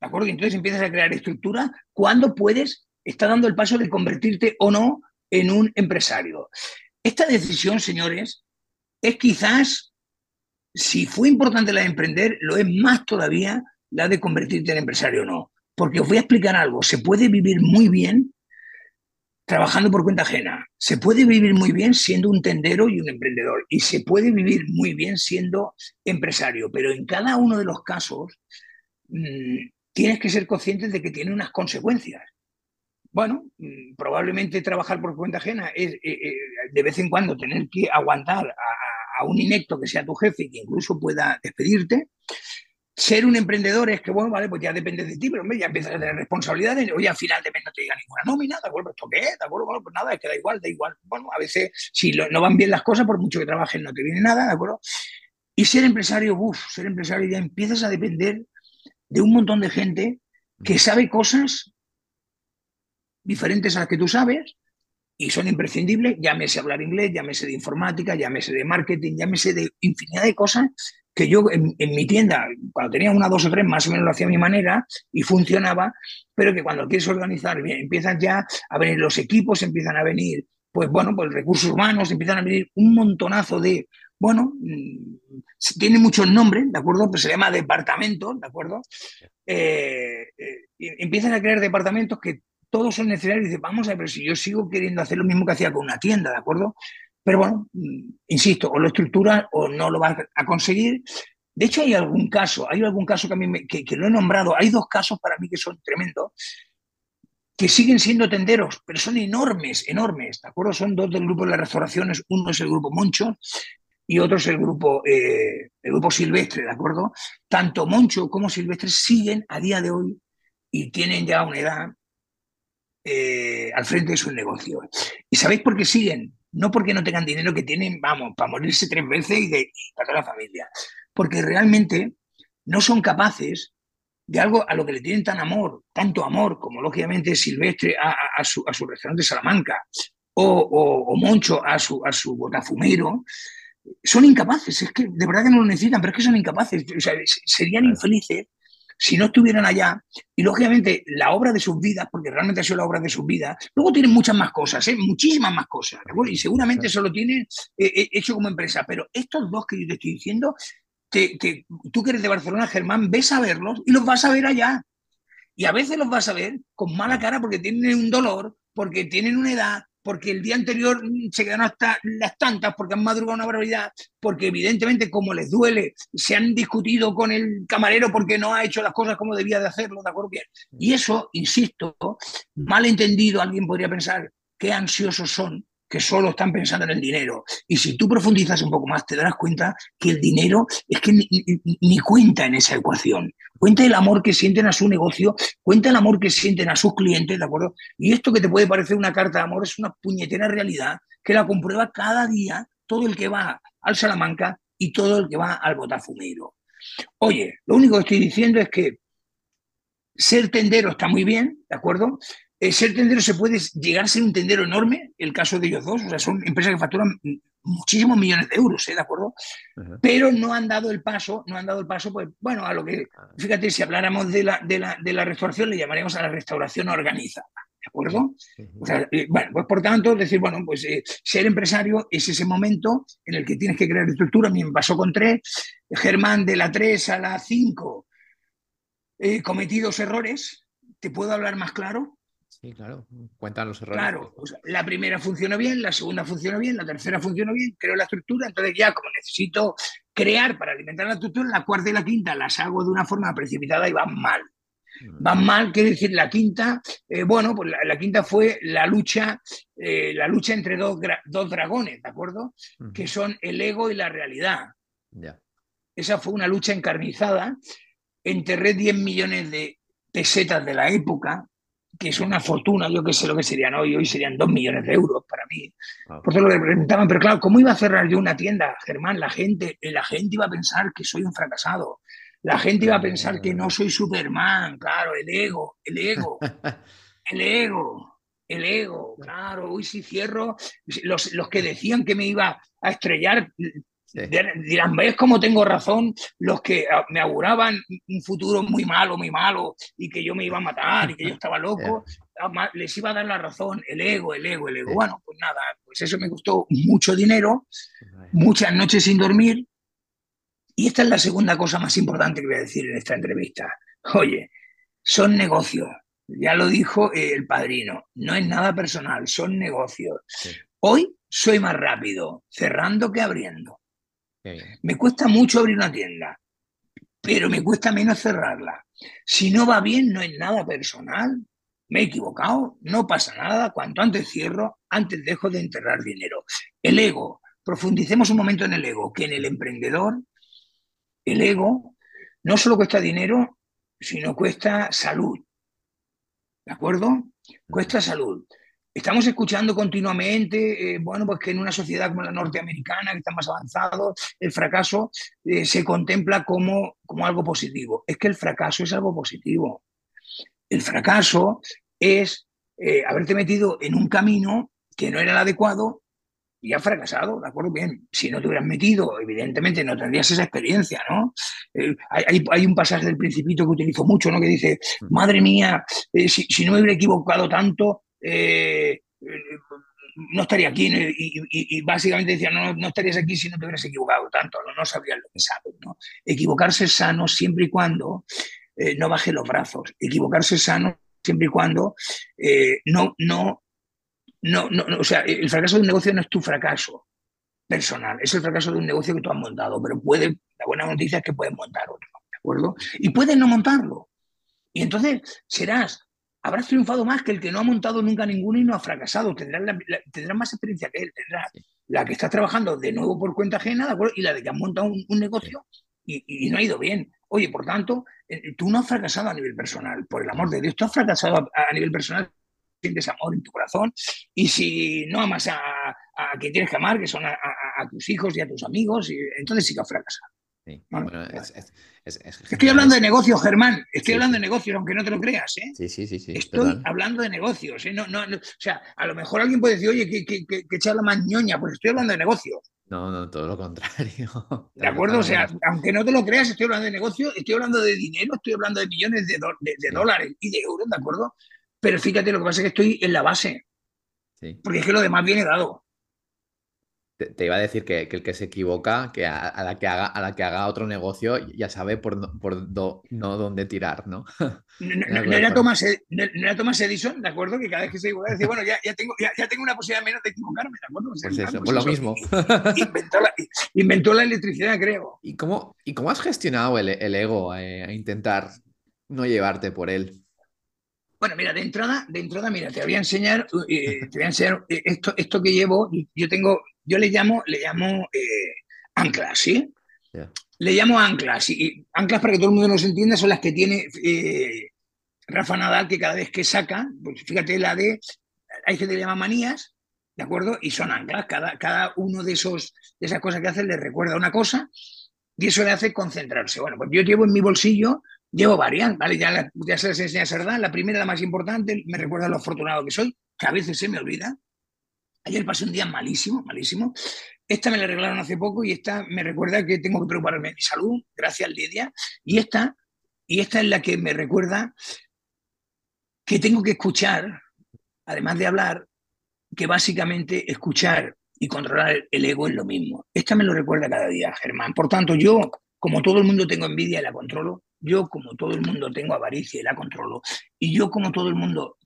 ¿de acuerdo? Y entonces empiezas a crear estructura, cuando puedes, está dando el paso de convertirte o no en un empresario. Esta decisión, señores, es quizás, si fue importante la de emprender, lo es más todavía la de convertirte en empresario o no. Porque os voy a explicar algo. Se puede vivir muy bien trabajando por cuenta ajena. Se puede vivir muy bien siendo un tendero y un emprendedor. Y se puede vivir muy bien siendo empresario. Pero en cada uno de los casos mmm, tienes que ser consciente de que tiene unas consecuencias. Bueno, mmm, probablemente trabajar por cuenta ajena es eh, eh, de vez en cuando tener que aguantar a, a un inecto que sea tu jefe y que incluso pueda despedirte ser un emprendedor es que, bueno, vale, pues ya depende de ti, pero hombre, ya empiezas a tener responsabilidades. Oye, al final de mes no te diga ninguna nómina, ¿de acuerdo? ¿Esto qué? ¿De acuerdo? Bueno, pues nada, es que da igual, da igual. Bueno, a veces, si lo, no van bien las cosas, por mucho que trabajes, no te viene nada, ¿de acuerdo? Y ser empresario, uff, ser empresario ya empiezas a depender de un montón de gente que sabe cosas diferentes a las que tú sabes y son imprescindibles, llámese hablar inglés, llámese de informática, llámese de marketing, llámese de infinidad de cosas que yo en, en, mi tienda, cuando tenía una, dos o tres, más o menos lo hacía a mi manera y funcionaba, pero que cuando quieres organizar bien, empiezan ya a venir los equipos, empiezan a venir, pues bueno, pues recursos humanos, empiezan a venir un montonazo de, bueno, mmm, tiene muchos nombres, ¿de acuerdo? Pues se llama departamentos, ¿de acuerdo? Eh, eh, empiezan a crear departamentos que todos son necesarios y dices, vamos a ver, pero si yo sigo queriendo hacer lo mismo que hacía con una tienda, ¿de acuerdo? Pero bueno, insisto, o lo estructuras o no lo vas a conseguir. De hecho, hay algún caso, hay algún caso que a mí me, que, que, lo he nombrado, hay dos casos para mí que son tremendos, que siguen siendo tenderos, pero son enormes, enormes, ¿de acuerdo? Son dos del grupo de las restauraciones, uno es el grupo Moncho y otro es el grupo, eh, el grupo Silvestre, ¿de acuerdo? Tanto Moncho como Silvestre siguen a día de hoy y tienen ya una edad eh, al frente de sus negocios. ¿Y sabéis por qué siguen? No porque no tengan dinero que tienen, vamos, para morirse tres veces y, para toda la familia. Porque realmente no son capaces de algo a lo que le tienen tan amor, tanto amor, como lógicamente Silvestre a, su, a su, restaurante Salamanca o, Moncho a su, a su botafumero, son incapaces, es que de verdad que no lo necesitan, pero es que son incapaces, o sea, serían infelices si no estuvieran allá, y lógicamente la obra de sus vidas, porque realmente ha sido la obra de sus vidas, luego tienen muchas más cosas, ¿eh? muchísimas más cosas, y seguramente eso lo tienen eh, hecho como empresa, pero estos dos que yo te estoy diciendo, te, te, tú que eres de Barcelona, Germán, ves a verlos y los vas a ver allá. Y a veces los vas a ver con mala cara porque tienen un dolor, porque tienen una edad, porque el día anterior se quedaron hasta las tantas, porque han madrugado una barbaridad, porque evidentemente como les duele, se han discutido con el camarero porque no ha hecho las cosas como debía de hacerlo, ¿de acuerdo? Bien. Y eso, insisto, mal entendido, alguien podría pensar qué ansiosos son que solo están pensando en el dinero. Y si tú profundizas un poco más, te darás cuenta que el dinero es que ni, cuenta en esa ecuación. Cuenta el amor que sienten a su negocio, cuenta el amor que sienten a sus clientes, ¿de acuerdo? Y esto que te puede parecer una carta de amor es una puñetera realidad que la comprueba cada día todo el que va al Salamanca y todo el que va al Botafumeiro. Oye, lo único que estoy diciendo es que ser tendero está muy bien, ¿de acuerdo? Eh, ser tendero se puede llegar a ser un tendero enorme, el caso de ellos dos, o sea, son empresas que facturan muchísimos millones de euros, ¿eh? ¿de acuerdo? Pero no han dado el paso, no han dado el paso, pues bueno, a lo que, ah. fíjate, si habláramos de la, de la, de la restauración, le llamaríamos a la restauración organizada. ¿De acuerdo? Eh, bueno, pues por tanto, decir, bueno, pues eh, ser empresario es ese momento en el que tienes que crear estructura. A mí me pasó con tres, Germán de la 3 a la 5, he cometido errores. ¿Te puedo hablar más claro? Sí, claro. Cuentan los errores. Claro, la primera funcionó bien, la segunda funcionó bien, la tercera funcionó bien, creo la estructura, entonces ya como necesito crear para alimentar la estructura, la cuarta y la quinta las hago de una forma precipitada y van mal. Mm. Van mal, quiere decir la quinta, eh, bueno, pues la, quinta fue la lucha, eh, la lucha entre dos, dos dragones, ¿de acuerdo? Que son el ego y la realidad. Esa fue una lucha encarnizada. Enterré 10 millones de pesetas de la época, que es una fortuna, yo que sé lo que serían hoy, hoy serían dos millones de euros para mí. Ah. Por eso lo que preguntaban, pero claro, ¿cómo iba a cerrar yo una tienda, Germán? La gente, la gente iba a pensar que soy un fracasado. La gente iba a pensar que no soy Superman, claro, el ego, el ego, el ego, el ego, claro, hoy si cierro, los, los que decían que me iba a estrellar Dirán, ¿ves cómo tengo razón? Los que ah, me auguraban un futuro muy malo, muy malo, y que yo me iba a matar y que yo estaba loco, ah, les iba a dar la razón, el ego, el ego, el ego. Bueno, pues nada, pues eso me costó mucho dinero, muchas noches sin dormir. Y esta es la segunda cosa más importante que voy a decir en esta entrevista. Oye, son negocios. Ya lo dijo el padrino, no es nada personal, son negocios. Hoy soy más rápido cerrando que abriendo. Me cuesta mucho abrir una tienda, pero me cuesta menos cerrarla. Si no va bien, no es nada personal. Me he equivocado, no pasa nada. Cuanto antes cierro, antes dejo de enterrar dinero. El ego, profundicemos un momento en el ego, que en el emprendedor, el ego no solo cuesta dinero, sino cuesta salud. ¿De acuerdo? Cuesta salud. Estamos escuchando continuamente, eh, bueno, pues que en una sociedad como la norteamericana, que está más avanzado, el fracaso eh, se contempla como, como algo positivo. Es que el fracaso es algo positivo. El fracaso es eh, haberte metido en un camino que no era el adecuado y has fracasado, ¿de acuerdo? Bien, si no te hubieras metido, evidentemente no tendrías esa experiencia, ¿no? hay, hay, un pasaje del Principito que utilizo mucho, ¿no? Que dice, mm. madre mía, si, si, no me hubiera equivocado tanto, eh, no estaría aquí y, básicamente decía, no, no estarías aquí si no te hubieras equivocado tanto, no, no sabrías lo que sabes. Equivocarse es sano siempre y cuando eh, no baje los brazos. Equivocarse es sano siempre y cuando eh, no, no, no, no, o sea, el fracaso de un negocio no es tu fracaso personal, es el fracaso de un negocio que tú has montado, pero puede, la buena noticia es que puedes montar otro, ¿de acuerdo? Y puedes no montarlo. Y entonces serás habrás triunfado más que el que no ha montado nunca ninguno y no ha fracasado. Tendrás, más experiencia que él, tendrás la que estás trabajando de nuevo por cuenta ajena, ¿de acuerdo? Y la de que has montado un, negocio y, no ha ido bien. Oye, por tanto, eh, tú no has fracasado a nivel personal, por el amor de Dios, tú has fracasado a, nivel personal, sientes amor en tu corazón y si no amas a, a quien tienes que amar, que son a, tus hijos y a tus amigos, entonces sí que has fracasado. Estoy hablando de negocios, Germán. Estoy hablando de negocios, aunque no te lo creas. ¿eh? Sí, sí, sí, Estoy hablando de negocios. ¿eh? No, no, o sea, a lo mejor alguien puede decir, oye, que, que, que, que más ñoña. Pues estoy hablando de negocios. No, no, todo lo contrario. De acuerdo, o sea, aunque no te lo creas, estoy hablando de negocios, estoy hablando de dinero, estoy hablando de millones de, de, dólares y de euros, ¿de acuerdo? Pero fíjate, lo que pasa es que estoy en la base. Porque es que lo demás viene dado. Te, iba a decir que, el que se equivoca, que a, la que haga, a la que haga otro negocio ya sabe por, por no dónde tirar, ¿no? No, era Thomas, Thomas, Edison, ¿de acuerdo? Que cada vez que se equivoca decía, bueno, ya, ya, tengo, ya, tengo una posibilidad menos de equivocarme, ¿de acuerdo? pues, eso, pues lo mismo. Inventó la, inventó la, electricidad, creo. ¿Y cómo, y cómo has gestionado el, el ego eh, a intentar no llevarte por él? Bueno, mira, de entrada, de entrada, mira, te voy a enseñar, eh, te voy a enseñar eh, esto, esto que llevo. Yo tengo, yo le llamo, le llamo eh, anclas, ¿sí? Le llamo anclas. Y, anclas, para que todo el mundo nos entienda, son las que tiene Rafa Nadal, que cada vez que saca, pues fíjate la de, hay gente que le llama manías, ¿de acuerdo? Y son anclas. Cada, cada uno de esos, de esas cosas que hace le recuerda una cosa y eso le hace concentrarse. Bueno, pues yo llevo en mi bolsillo, llevo varias, ¿vale? Ya, ya se las enseña Sardán, la primera, la más importante, me recuerda lo afortunado que soy, que a veces se me olvida. Ayer pasé un día malísimo, malísimo. Esta me la arreglaron hace poco y esta me recuerda que tengo que preocuparme de mi salud, gracias Lidia. Y esta, y esta es la que me recuerda que tengo que escuchar, además de hablar, que básicamente escuchar y controlar el ego es lo mismo. Esta me lo recuerda cada día, Germán. Por tanto, yo, como todo el mundo, tengo envidia y la controlo. Yo, como todo el mundo, tengo avaricia y la controlo. Y yo, como todo el mundo,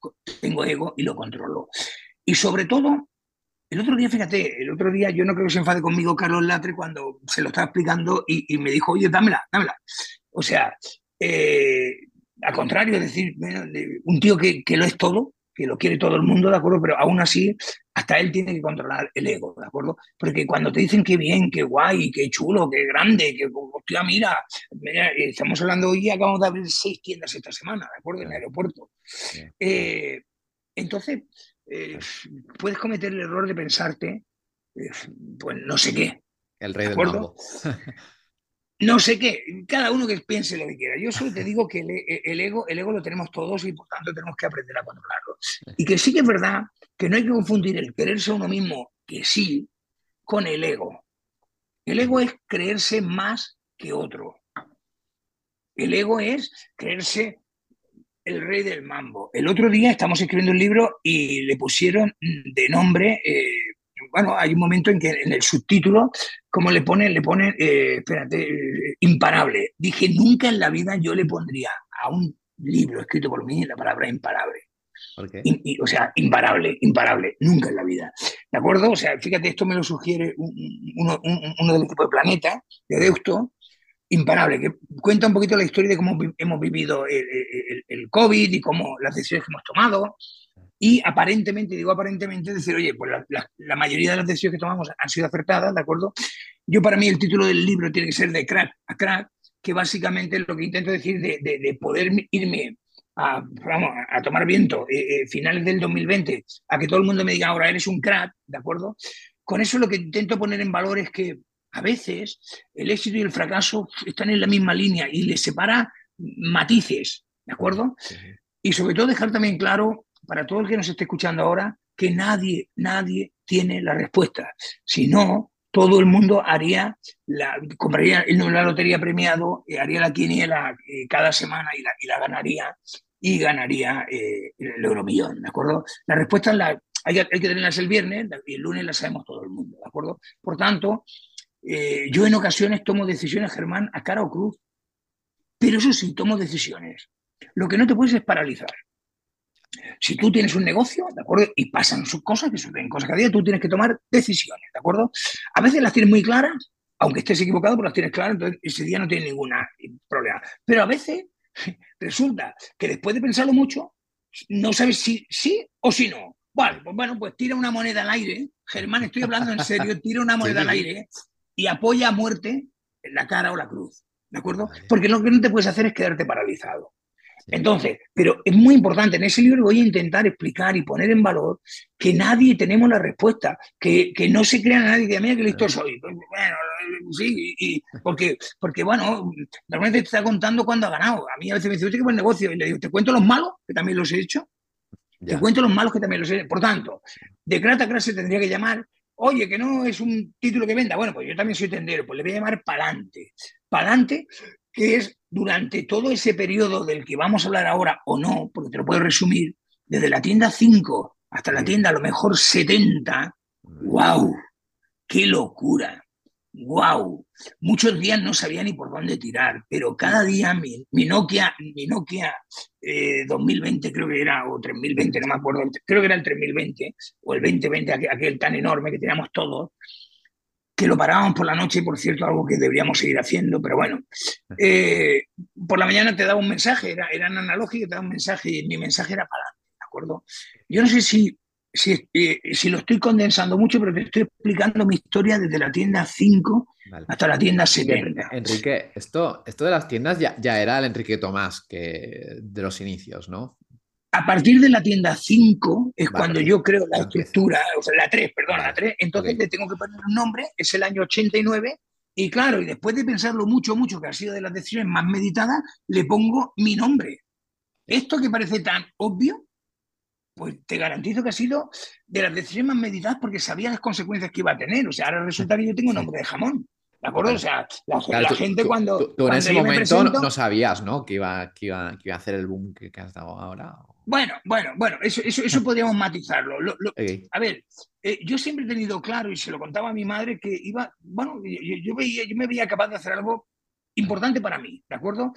tengo ego y lo controlo. Y sobre todo, el otro día, fíjate, el otro día yo no creo que se enfade conmigo Carlos Latre cuando se lo estaba explicando y, me dijo, oye, dámela, dámela. O sea, eh, al contrario, es decir, un tío que, que lo es todo, que lo quiere todo el mundo, ¿de acuerdo? Pero aún así, hasta él tiene que controlar el ego, ¿de acuerdo? Porque cuando te dicen qué bien, qué guay, qué chulo, qué grande, que, hostia, mira, mira, eh, estamos hablando hoy, acabamos de abrir seis tiendas esta semana, ¿de acuerdo? En el aeropuerto. Eh, entonces, eh, puedes cometer el error de pensarte, pues no sé qué. El rey del mambo. no sé qué, cada uno que piense lo que quiera. Yo solo te digo que el, ego, el ego lo tenemos todos y por tanto tenemos que aprender a controlarlo. Y que sí que es verdad que no hay que confundir el quererse a uno mismo, que sí, con el ego. El ego es creerse más que otro. El ego es creerse el rey del mambo. El otro día estamos escribiendo un libro y le pusieron de nombre eh, bueno, hay un momento en que en el subtítulo, como le ponen, le ponen, eh, espérate, eh, imparable. Dije, nunca en la vida yo le pondría a un libro escrito por mí la palabra imparable. o sea, imparable, imparable, nunca en la vida. ¿De acuerdo? O sea, fíjate, esto me lo sugiere uno, del equipo de Planeta, de Deusto, imparable, que cuenta un poquito la historia de cómo hemos vivido el, COVID y cómo las decisiones que hemos tomado, y aparentemente, digo aparentemente, decir, oye, pues la, mayoría de las decisiones que tomamos han sido acertadas, ¿de acuerdo? Yo para mí el título del libro tiene que ser de crack a crack, que básicamente lo que intento decir de, de, poder irme a tomar viento eh, eh, finales del 2020, a que todo el mundo me diga, ahora eres un crack, ¿de acuerdo? Con eso lo que intento poner en valor es que a veces el éxito y el fracaso están en la misma línea y les separa matices, ¿de acuerdo? Y sobre todo dejar también claro para todo el que nos esté escuchando ahora, que nadie, nadie tiene la respuesta. Si no, todo el mundo haría la, compraría el número de la lotería premiado, eh, haría la quiniela eh, cada semana y la, y la, ganaría y ganaría eh, el euromillón, ¿de acuerdo? La respuesta la, hay, hay, que tenerlas el viernes y el lunes la sabemos todo el mundo, ¿de acuerdo? Por tanto, yo en ocasiones tomo decisiones, Germán, a cara o cruz, pero eso sí, tomo decisiones. Lo que no te puedes es paralizar. Si tú tienes un negocio, ¿de acuerdo? Y pasan sus cosas, que suceden cosas cada día, tú tienes que tomar decisiones, ¿de acuerdo? A veces las tienes muy claras, aunque estés equivocado, pero las tienes claras, entonces ese día no tienes ningún problema. Pero a veces resulta que después de pensarlo mucho, no sabes si sí o si no. Vale, pues bueno, pues tira una moneda al aire. Germán, estoy hablando en serio, tira una moneda al aire y apoya a muerte en la cara o la cruz. ¿De acuerdo? Porque lo que no te puedes hacer es quedarte paralizado. Entonces, pero es muy importante, en ese libro voy a intentar explicar y poner en valor que nadie tenemos la respuesta, que, que no se crea nadie que mira que listo soy. Pues, bueno, sí, y, porque, porque bueno, normalmente te está contando cuándo ha ganado. A mí a veces me dice, oye, qué buen negocio. Y le digo, ¿te cuento los malos? Que también los he hecho. Te cuento los malos que también los he hecho. Por tanto, de crata se tendría que llamar Oye, que no es un título que venda. Bueno, pues yo también soy tendero, pues le voy a llamar Palante. Palante que es durante todo ese periodo del que vamos a hablar ahora o no, porque te lo puedo resumir, desde la tienda 5 hasta la tienda a lo mejor 70, ¡wow! ¡Qué locura! ¡Wow! Muchos días no sabía ni por dónde tirar, pero cada día mi, Nokia, mi Nokia 2020 eh, creo que era, o 3020, no me acuerdo, creo que era el 3020 o el 2020, aquel tan enorme que teníamos todos, que lo parábamos por la noche, por cierto, algo que deberíamos seguir haciendo, pero bueno. Eh, por la mañana te daba un mensaje, era, eran analógicos, te daba un mensaje y mi mensaje era para ¿de acuerdo? Yo no sé si, si, eh, si, lo estoy condensando mucho, pero te estoy explicando mi historia desde la tienda 5 hasta la tienda 70. Enrique, esto, esto de las tiendas ya, ya era el Enrique Tomás que de los inicios, ¿no? A partir de la tienda 5 es cuando yo creo la estructura, o sea, la 3, perdón, la 3, entonces le tengo que poner un nombre, es el año 89, Y claro, y después de pensarlo mucho, mucho, que ha sido de las decisiones más meditadas, le pongo mi nombre. Esto que parece tan obvio, pues te garantizo que ha sido de las decisiones más meditadas porque sabía las consecuencias que iba a tener. O sea, ahora resulta que yo tengo nombre de jamón. ¿De acuerdo? O sea, la, gente cuando. Tú, en ese momento no sabías, ¿no? Que iba, que, iba, que iba a hacer el boom que, has dado ahora. Bueno, bueno, bueno, eso, eso, eso podríamos matizarlo. A ver, eh, yo siempre he tenido claro, y se lo contaba a mi madre, que iba, bueno, yo, veía, yo me veía capaz de hacer algo importante para mí, ¿de acuerdo?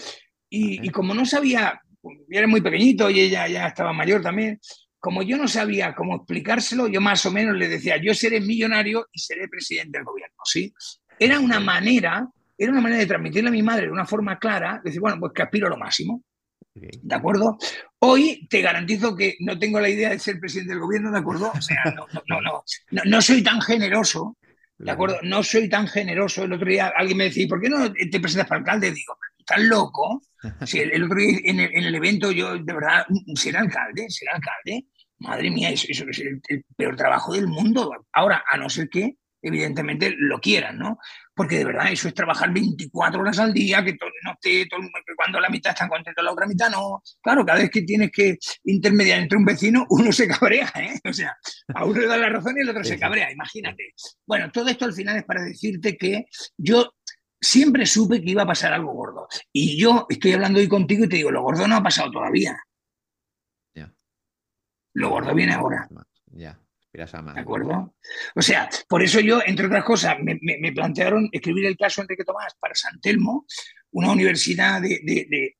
Y, y como no sabía, yo era muy pequeñito y ella ya estaba mayor también, como yo no sabía cómo explicárselo, yo más o menos le decía, yo seré millonario y seré presidente del gobierno, ¿sí? Era una manera, era una manera de transmitirle a mi madre de una forma clara, decir, bueno, pues que aspiro a lo máximo. ¿De acuerdo? Hoy te garantizo que no tengo la idea de ser presidente del gobierno, ¿de acuerdo? O sea, no, no, no, no, no soy tan generoso, ¿de acuerdo? No soy tan generoso. El otro día alguien me decía, ¿por qué no te presentas para alcalde? Digo, ¿estás loco? Si el, otro día en el, evento yo, de verdad, ser alcalde, ser alcalde, madre mía, eso, eso es el, peor trabajo del mundo. Ahora, a no ser que evidentemente lo quieran, ¿no? Porque de verdad eso es trabajar 24 horas al día, que todo, no esté, todo, que cuando la mitad están contentos, la otra mitad no. Claro, cada vez que tienes que intermediar entre un vecino, uno se cabrea, ¿eh? O sea, a uno le da la razón y el otro se cabrea, imagínate. Bueno, todo esto al final es para decirte que yo siempre supe que iba a pasar algo gordo. Y yo estoy hablando hoy contigo y te digo, lo gordo no ha pasado todavía. Lo gordo viene ahora. Ya. ¿De acuerdo? O sea, por eso yo, entre otras cosas, me, plantearon escribir el caso Enrique Tomás para San Telmo, una universidad de,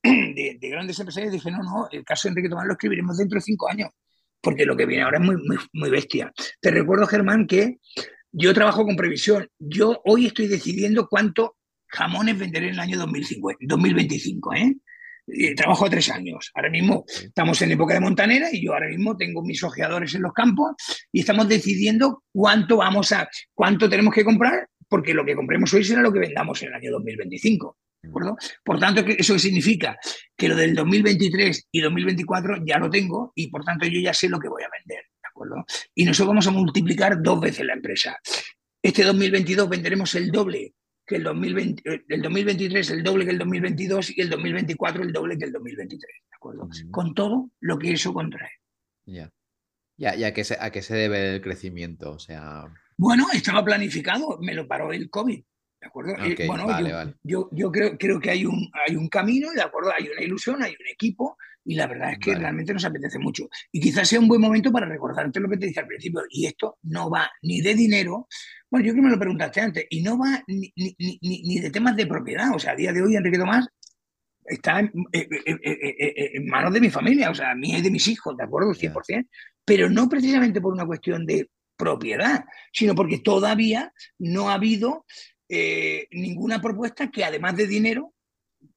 grandes empresarios. Dije, no, no, el caso Enrique Tomás lo escribiremos dentro de cinco años, porque lo que viene ahora es muy, muy, bestia. Te recuerdo, Germán, que yo trabajo con previsión. Yo hoy estoy decidiendo cuánto jamones venderé en el año 2050, 2025, ¿eh? Trabajo tres años. Ahora mismo estamos en época de montanera y yo ahora mismo tengo mis ojeadores en los campos y estamos decidiendo cuánto vamos a, cuánto tenemos que comprar, porque lo que compremos hoy será lo que vendamos en el año 2025. ¿De acuerdo? Por tanto, ¿eso significa? Que lo del 2023 y 2024 ya lo tengo y por tanto yo ya sé lo que voy a vender. ¿De acuerdo? Y nosotros vamos a multiplicar dos veces la empresa. Este 2022 venderemos el doble que el, 2020, el 2023 el doble que el 2022 y el 2024 el doble que el 2023, ¿de acuerdo? Con todo lo que eso contrae. Ya. Ya, ¿y a qué, se, a qué se debe el crecimiento? O sea... Bueno, estaba planificado, me lo paró el COVID. ¿De acuerdo? Eh, bueno, yo, yo, creo, creo que hay un, hay un camino, ¿de acuerdo? Hay una ilusión, hay un equipo, y la verdad es que realmente nos apetece mucho. Y quizás sea un buen momento para recordarte lo que te dije al principio, y esto no va ni de dinero, bueno, yo creo que me lo preguntaste antes, y no va ni, ni, de temas de propiedad, o sea, a día de hoy Enrique Tomás está en, manos de mi familia, o sea, mía y de mis hijos, ¿de acuerdo? 100%, pero no precisamente por una cuestión de propiedad, sino porque todavía no ha habido eh, ninguna propuesta que además de dinero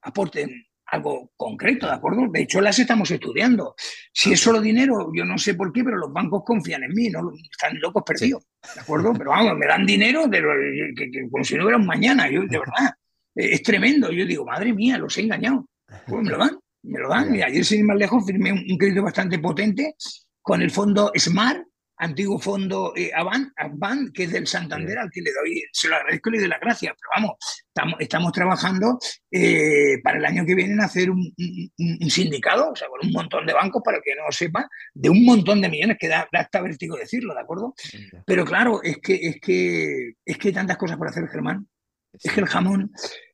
aporten algo concreto, ¿de acuerdo? De hecho, las estamos estudiando. Si es solo dinero, yo no sé por qué, pero los bancos confían en mí, no están locos perdidos, ¿de acuerdo? Pero vamos, me dan dinero de que, como si no hubiera un mañana, yo, de verdad, es tremendo. Yo digo, madre mía, los he engañado. Pues me lo dan, me lo dan. Mira, ayer sin ir más lejos firmé un crédito bastante potente con el fondo SMART, antiguo fondo eh, Avant, que es del Santander, al que le doy, se lo agradezco y le doy las gracias, pero vamos, estamos, estamos trabajando eh, para el año que viene en hacer un, sindicato, o sea, con un montón de bancos, para que no lo sepa, de un montón de millones, que da, hasta vértigo decirlo, ¿de acuerdo? Pero claro, es que, es, que, es que hay tantas cosas por hacer, Germán. Es que el jamón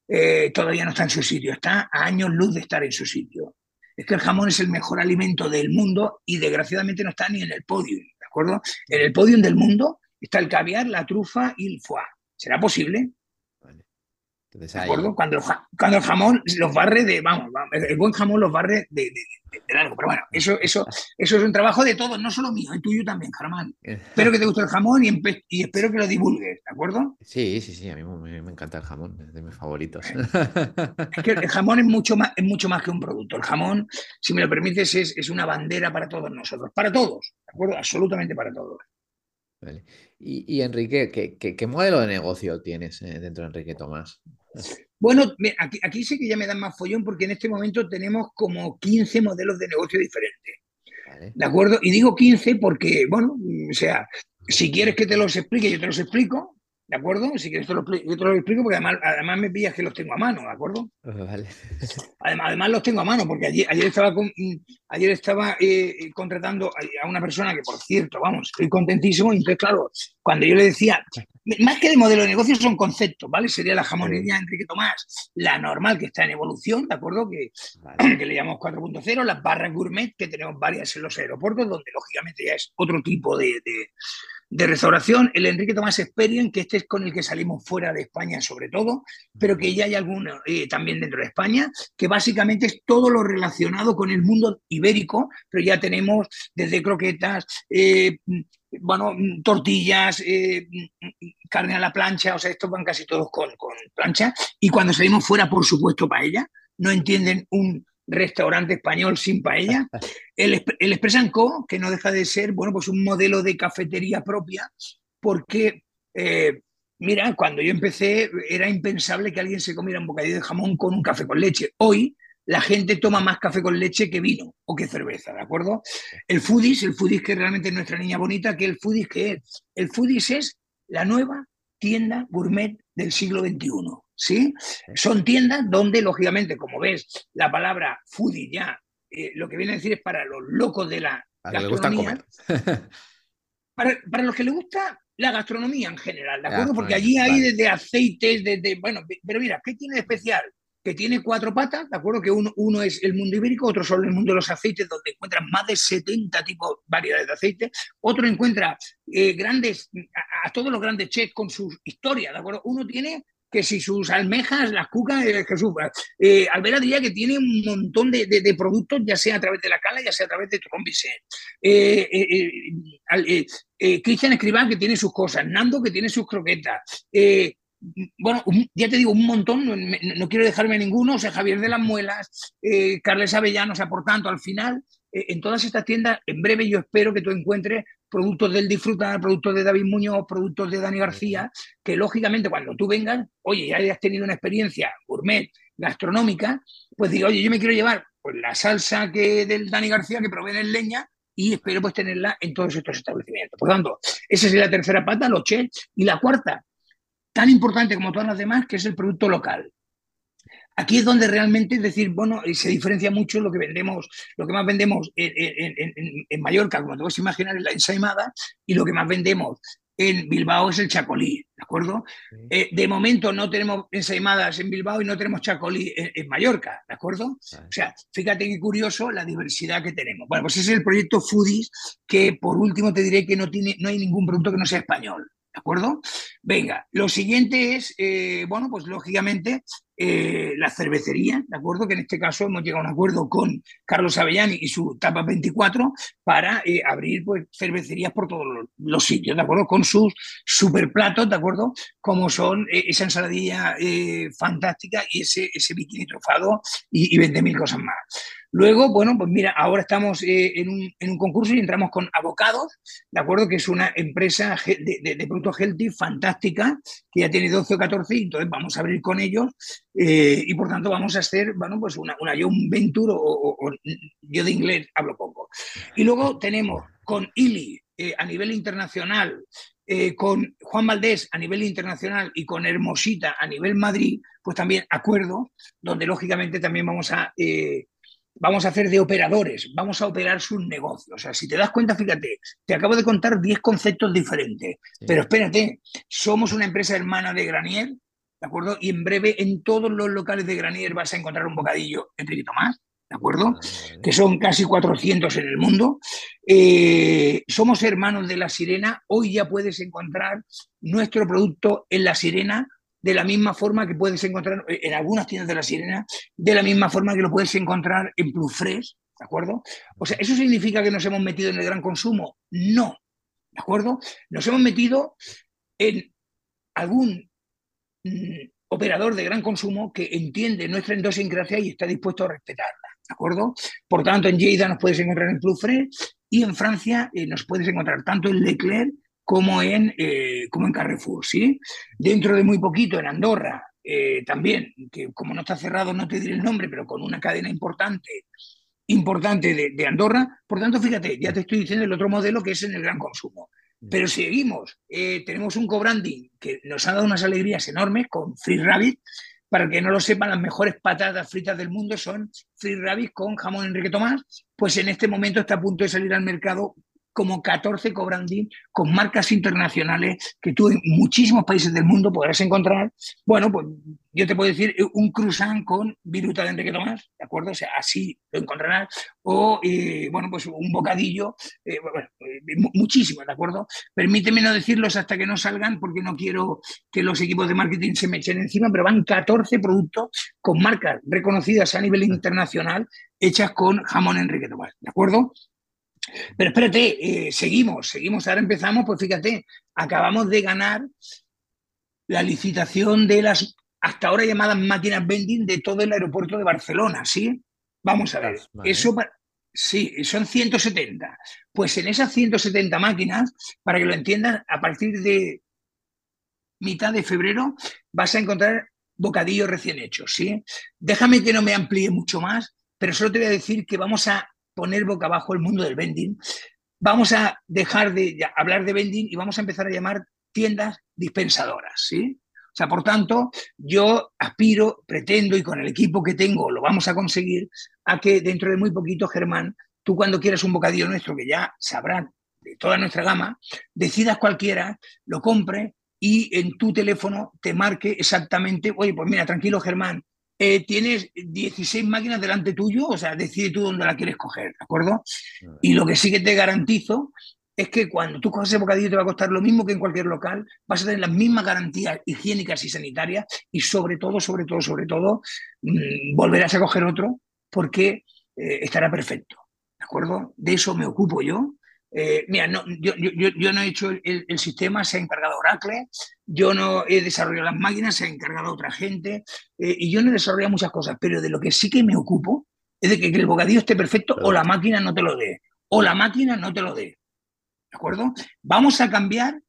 eh, todavía no está en su sitio, está a años luz de estar en su sitio. Es que el jamón es el mejor alimento del mundo y desgraciadamente no está ni en el podio. En el podio del mundo está el caviar, la trufa y el foie. ¿Será posible? Cuando, cuando, el jamón los barre de, vamos, el buen jamón los barre de, largo. Pero bueno, eso, eso, eso es un trabajo de todos, no solo mío, es tuyo también, Germán. espero que te guste el jamón y, y, espero que lo divulgues, ¿de acuerdo? Sí, sí, sí, a mí me, encanta el jamón, es de mis favoritos. Es que el jamón es mucho más, es mucho más que un producto. El jamón, si me lo permites, es, es una bandera para todos nosotros, para todos, ¿de acuerdo? Absolutamente para todos. Y, Enrique, ¿qué, modelo de negocio tienes eh, dentro de Enrique Tomás? Bueno, aquí, aquí sí que ya me dan más follón porque en este momento tenemos como 15 modelos de negocio diferentes. ¿De acuerdo? Y digo 15 porque, bueno, o sea, si quieres que te los explique, yo te los explico. ¿De acuerdo? Si quieres te lo, yo te lo explico porque además, además me pillas que los tengo a mano, ¿de acuerdo? Vale. Además, además los tengo a mano porque ayer, ayer estaba, con, ayer estaba eh, contratando a una persona que, por cierto, vamos, estoy contentísimo y entonces, claro, cuando yo le decía, más que de modelo de negocio son conceptos, ¿vale? Sería la jamonería Enrique Tomás, la normal que está en evolución, ¿de acuerdo? Que, que le llamamos 4.0, las barras gourmet, que tenemos varias en los aeropuertos, donde lógicamente ya es otro tipo de, de restauración, el Enrique Tomás Experience, que este es con el que salimos fuera de España sobre todo, pero que ya hay alguno eh, también dentro de España, que básicamente es todo lo relacionado con el mundo ibérico, pero ya tenemos desde croquetas, eh, bueno, tortillas, eh, carne a la plancha, o sea, estos van casi todos con, con plancha, y cuando salimos fuera, por supuesto, paella, no entienden un restaurante español sin paella. El, el Express Co, que no deja de ser, bueno, pues un modelo de cafetería propia, porque, eh, mira, cuando yo empecé era impensable que alguien se comiera un bocadillo de jamón con un café con leche. Hoy la gente toma más café con leche que vino o que cerveza, ¿de acuerdo? El foodies, el foodies que realmente es nuestra niña bonita, que el foodies que es. El foodies es la nueva tienda gourmet del siglo XXI. ¿Sí? Son tiendas donde, lógicamente, como ves, la palabra foodie ya eh, lo que viene a decir es para los locos de la gastronomía. para, para, los que les gusta la gastronomía en general, ¿de acuerdo? Porque allí hay desde aceites, desde. Bueno, pero mira, ¿qué tiene de especial? Que tiene cuatro patas, ¿de acuerdo? Que uno, uno es el mundo ibérico, otro solo el mundo de los aceites, donde encuentran más de 70 tipos, variedades de aceite. Otro encuentra eh, grandes, a, a, todos los grandes chefs con su historia, ¿de acuerdo? Uno tiene que si sus almejas, las cucas, eh, Jesús. Eh, Albera diría que tiene un montón de, productos, ya sea a través de la cala, ya sea a través de Tron eh, eh, eh, Cristian Escribán, que tiene sus cosas. Nando, que tiene sus croquetas. bueno, ya te digo, un montón, no, quiero dejarme ninguno, o sea, Javier de las Muelas, Carles Avellano, o sea, por tanto, al final, en todas estas tiendas, en breve yo espero que tú encuentres productos del Disfrutar, productos de David Muñoz, productos de Dani García, que lógicamente cuando tú vengas, oye, ya hayas tenido una experiencia gourmet, gastronómica, pues diga, oye, yo me quiero llevar pues, la salsa que del Dani García que proviene en leña y espero pues tenerla en todos estos establecimientos. Por tanto, esa es la tercera pata, los chefs, y la cuarta, tan importante como todas las demás, que es el producto local. Aquí es donde realmente, es decir, bueno, se diferencia mucho lo que vendemos, lo que más vendemos en, en, en, en Mallorca, como te puedes imaginar, es la ensaimada, y lo que más vendemos en Bilbao es el chacolí, ¿de acuerdo? Sí. Eh, de momento no tenemos ensaimadas en Bilbao y no tenemos chacolí en, en Mallorca, ¿de acuerdo? Sí. O sea, fíjate qué curioso la diversidad que tenemos. Bueno, pues ese es el proyecto Foodies, que por último te diré que no, tiene, no hay ningún producto que no sea español. ¿De acuerdo? Venga, lo siguiente es, eh, bueno, pues lógicamente eh, la cervecería, ¿de acuerdo? Que en este caso hemos llegado a un acuerdo con Carlos Avellani y su Tapa 24 para eh, abrir pues, cervecerías por todos los, sitios, ¿de acuerdo? Con sus superplatos, ¿de acuerdo? Como son esa ensaladilla fantástica y ese, ese bikini trofado y, y 20.000 cosas más. Luego, bueno, pues mira, ahora estamos eh, en, un, en, un, concurso y entramos con Abocados, ¿de acuerdo? Que es una empresa de, productos healthy fantástica, que ya tiene 12 o 14, y entonces vamos a abrir con ellos eh, y por tanto vamos a hacer, bueno, pues una, una yo un venture o, yo de inglés hablo poco. Y luego tenemos con ILI eh, a nivel internacional, con Juan Valdés a nivel internacional y con Hermosita a nivel Madrid, pues también acuerdo, donde lógicamente también vamos a vamos a hacer de operadores, vamos a operar sus negocios. O sea, si te das cuenta, fíjate, te acabo de contar 10 conceptos diferentes, sí. pero espérate, somos una empresa hermana de Granier, ¿de acuerdo? Y en breve en todos los locales de Granier vas a encontrar un bocadillo Enrique Tomás, ¿de acuerdo? Vale. Que son casi 400 en el mundo. Eh, somos hermanos de La Sirena, hoy ya puedes encontrar nuestro producto en La Sirena de la misma forma que puedes encontrar en algunas tiendas de la Sirena, de la misma forma que lo puedes encontrar en Plus Fresh, ¿de acuerdo? O sea, ¿eso significa que nos hemos metido en el gran consumo? No, ¿de acuerdo? Nos hemos metido en algún mm, operador de gran consumo que entiende nuestra idiosincrasia y está dispuesto a respetarla, ¿de acuerdo? Por tanto, en Lleida nos puedes encontrar en Plus Fresh y en Francia eh, nos puedes encontrar tanto en Leclerc como en, eh, como en Carrefour, ¿sí? Dentro de muy poquito en Andorra, eh, también, que como no está cerrado no te diré el nombre, pero con una cadena importante, importante de, de, Andorra. Por tanto, fíjate, ya te estoy diciendo el otro modelo que es en el gran consumo. Pero seguimos. Eh, tenemos un co-branding que nos ha dado unas alegrías enormes con Free Rabbit. Para que no lo sepan, las mejores patatas fritas del mundo son Free Rabbit con jamón Enrique Tomás. Pues en este momento está a punto de salir al mercado como 14 co-branding con marcas internacionales que tú en muchísimos países del mundo podrás encontrar. Bueno, pues yo te puedo decir un croissant con viruta de Enrique Tomás, ¿de acuerdo? O sea, así lo encontrarás. O, eh, bueno, pues un bocadillo, eh, eh, ¿de acuerdo? Permíteme no decirlos hasta que no salgan porque no quiero que los equipos de marketing se me echen encima, pero van 14 productos con marcas reconocidas a nivel internacional hechas con jamón Enrique Tomás, ¿de acuerdo? Pero espérate, eh, seguimos, seguimos. Ahora empezamos, pues fíjate, acabamos de ganar la licitación de las hasta ahora llamadas máquinas vending de todo el aeropuerto de Barcelona, ¿sí? Vamos a ver. Eso sí, son 170. Pues en esas 170 máquinas, para que lo entiendas, a partir de mitad de febrero vas a encontrar bocadillos recién hechos, ¿sí? Déjame que no me amplíe mucho más, pero solo te voy a decir que vamos a poner boca abajo el mundo del vending. Vamos a dejar de hablar de vending y vamos a empezar a llamar tiendas dispensadoras, ¿sí? O sea, por tanto, yo aspiro, pretendo y con el equipo que tengo lo vamos a conseguir a que dentro de muy poquito, Germán, tú cuando quieras un bocadillo nuestro, que ya sabrán de toda nuestra gama, decidas cualquiera, lo compre y en tu teléfono te marque exactamente, oye, pues mira, tranquilo Germán, eh, tienes 16 máquinas delante tuyo, o sea, decide tú dónde la quieres coger, ¿de acuerdo? Y lo que sí que te garantizo es que cuando tú coges ese bocadillo te va a costar lo mismo que en cualquier local, vas a tener las mismas garantías higiénicas y sanitarias y sobre todo, sobre todo, sobre todo, mm, volverás a coger otro porque eh, estará perfecto, ¿de acuerdo? De eso me ocupo yo eh, mira, no, yo, yo, no he hecho el, sistema, se ha encargado Oracle, yo no he desarrollado las máquinas, se ha encargado otra gente, eh, y yo no he desarrollado muchas cosas, pero de lo que sí que me ocupo es de que, el bocadillo esté perfecto o la máquina no te lo dé, o la máquina no te lo dé. ¿De acuerdo? Vamos a cambiar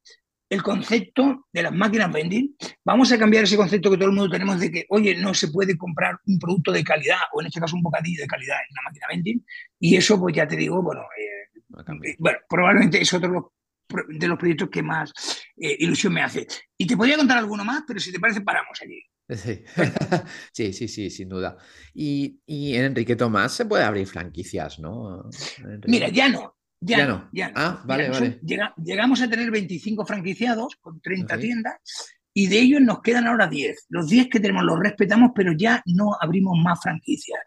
el concepto de las máquinas vending, vamos a cambiar ese concepto que todo el mundo tenemos de que, oye, no se puede comprar un producto de calidad, o en este caso un bocadillo de calidad en una máquina vending, y eso, pues ya te digo, bueno, eh, bueno, probablemente es otro de los proyectos que más eh, ilusión me hace. Y te podría contar alguno más, pero si te parece, paramos allí. Sí, sí, sí, sin duda. Y, en Enrique Tomás se puede abrir franquicias, ¿no? Mira, ya no. Ya, no. Ah, vale, vale. llegamos a tener 25 franquiciados con 30 tiendas y de ellos nos quedan ahora 10. Los 10 que tenemos los respetamos, pero ya no abrimos más franquicias.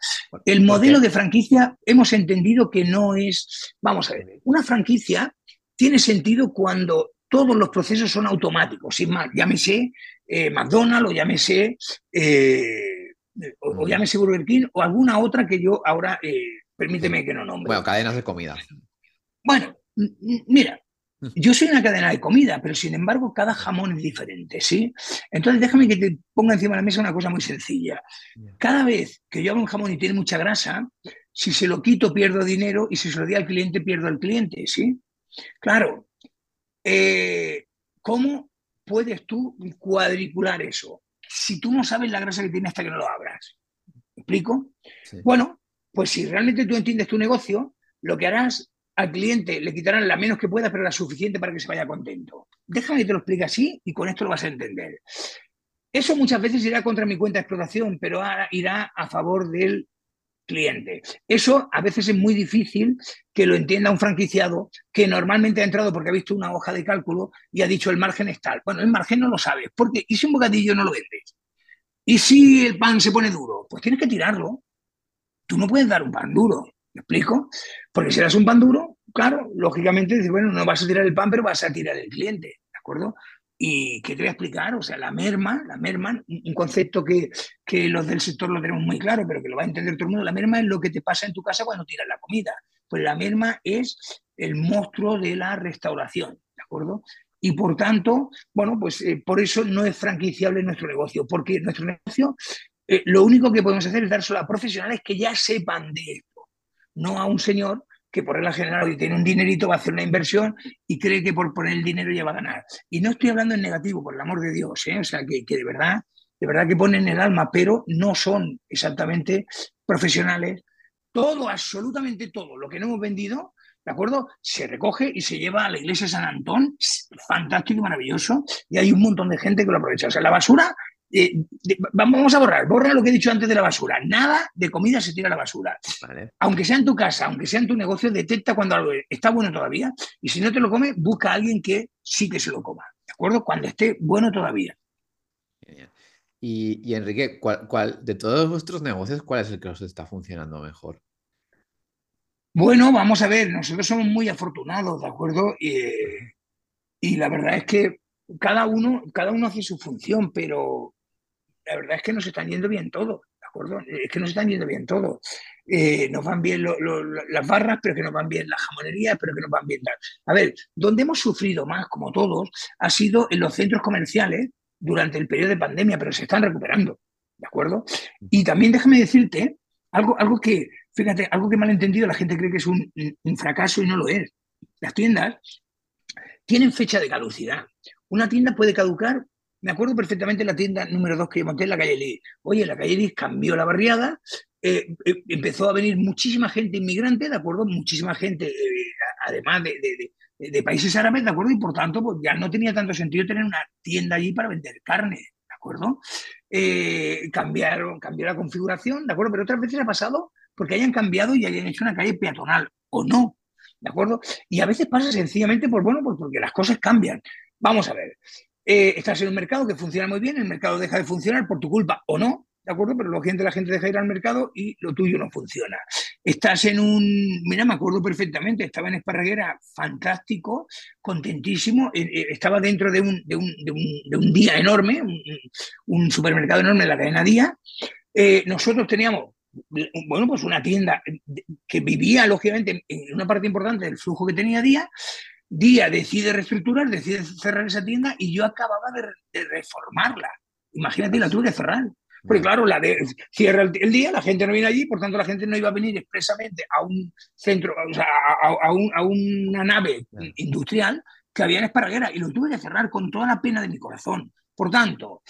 El modelo de franquicia hemos entendido que no es, vamos a ver, una franquicia tiene sentido cuando todos los procesos son automáticos, sin más, llámese eh, McDonald's o llámese, eh, o, llámese Burger King o alguna otra que yo ahora, eh, permíteme que no nombre. Bueno, cadenas de comida. Bueno, mira, yo soy una cadena de comida, pero sin embargo cada jamón es diferente, ¿sí? Entonces déjame que te ponga encima de la mesa una cosa muy sencilla. Cada vez que yo hago un jamón y tiene mucha grasa, si se lo quito pierdo dinero y si se lo doy al cliente pierdo al cliente, ¿sí? Claro, eh, ¿cómo puedes tú cuadricular eso? Si tú no sabes la grasa que tiene hasta que no lo abras. ¿Me explico? Bueno, pues si realmente tú entiendes tu negocio, lo que harás al cliente le quitarán la menos que pueda, pero la suficiente para que se vaya contento. Déjame que te lo explique así y con esto lo vas a entender. Eso muchas veces irá contra mi cuenta de explotación, pero irá a favor del cliente. Eso a veces es muy difícil que lo entienda un franquiciado que normalmente ha entrado porque ha visto una hoja de cálculo y ha dicho el margen es tal. Bueno, el margen no lo sabes, porque ¿y si un bocadillo no lo vendes? ¿Y si el pan se pone duro? Pues tienes que tirarlo. Tú no puedes dar un pan duro. ¿Me explico? Porque si eres un pan duro, claro, lógicamente dices, bueno, no vas a tirar el pan, pero vas a tirar el cliente, ¿de acuerdo? ¿Y qué te voy a explicar? O sea, la merma, la merma, un concepto que, que los del sector lo tenemos muy claro, pero que lo va a entender todo el mundo, la merma es lo que te pasa en tu casa cuando tiras la comida. Pues la merma es el monstruo de la restauración, ¿de acuerdo? Y por tanto, bueno, pues eh, por eso no es franquiciable nuestro negocio, porque nuestro negocio, eh, lo único que podemos hacer es dárselo a profesionales que ya sepan de no a un señor que por regla general tiene un dinerito va a hacer una inversión y cree que por poner el dinero ya va a ganar. Y no estoy hablando en negativo, por el amor de Dios, ¿eh? o sea, que, de verdad, de verdad que ponen el alma, pero no son exactamente profesionales. Todo, absolutamente todo lo que no hemos vendido, ¿de acuerdo? Se recoge y se lleva a la iglesia de San Antón, fantástico y maravilloso, y hay un montón de gente que lo aprovecha. O sea, la basura, eh, vamos a borrar, borra lo que he dicho antes de la basura. Nada de comida se tira a la basura. Aunque sea en tu casa, aunque sea en tu negocio, detecta cuando algo está bueno todavía, y si no te lo come, busca a alguien que sí que se lo coma, ¿de acuerdo? Cuando esté bueno todavía. Y, Enrique, ¿cuál, de todos vuestros negocios, cuál es el que os está funcionando mejor? Bueno, vamos a ver, nosotros somos muy afortunados, ¿de acuerdo? y la verdad es que cada uno, cada uno hace su función, pero la verdad es que nos están yendo bien todo, ¿de acuerdo? Es que nos están yendo bien todo. Eh, nos van bien las barras, pero que nos van bien las jamonerías, pero que nos van bien. A ver, donde hemos sufrido más, como todos, ha sido en los centros comerciales durante el periodo de pandemia, pero se están recuperando, ¿de acuerdo? Y también déjame decirte algo, algo que, fíjate, algo que mal entendido, la gente cree que es un, fracaso y no lo es. Las tiendas tienen fecha de caducidad. Una tienda puede caducar, me acuerdo perfectamente la tienda número 2 que monté en la calle Lee. Oye, la calle Lee cambió la barriada, eh, eh, empezó a venir muchísima gente inmigrante, ¿de acuerdo? Muchísima gente, eh, además de, de países árabes, ¿de acuerdo? Y por tanto, pues ya no tenía tanto sentido tener una tienda allí para vender carne, ¿de acuerdo? Cambiaron, cambió la configuración, ¿de acuerdo? Pero otras veces ha pasado porque hayan cambiado y hayan hecho una calle peatonal, o no, ¿de acuerdo? Y a veces pasa sencillamente, pues bueno, pues porque las cosas cambian. Vamos a ver, eh, estás en un mercado que funciona muy bien, el mercado deja de funcionar por tu culpa o no, ¿de acuerdo? Pero la gente, la gente deja de ir al mercado y lo tuyo no funciona. Estás en un, mira, me acuerdo perfectamente, estaba en Esparraguera, fantástico, contentísimo, eh, eh, estaba dentro de un, de un, de un, día enorme, un, supermercado enorme de la cadena Día. Nosotros teníamos bueno, pues una tienda que vivía, lógicamente, en una parte importante del flujo que tenía Día. Día decide reestructurar, decide cerrar esa tienda y yo acababa de, de reformarla. Imagínate, la tuve que cerrar. Porque claro, la de, cierra el, día, la gente no viene allí, por tanto la gente no iba a venir expresamente a un centro, o sea, a, una nave industrial que había en Esparraguera y lo tuve que cerrar con toda la pena de mi corazón. Por tanto,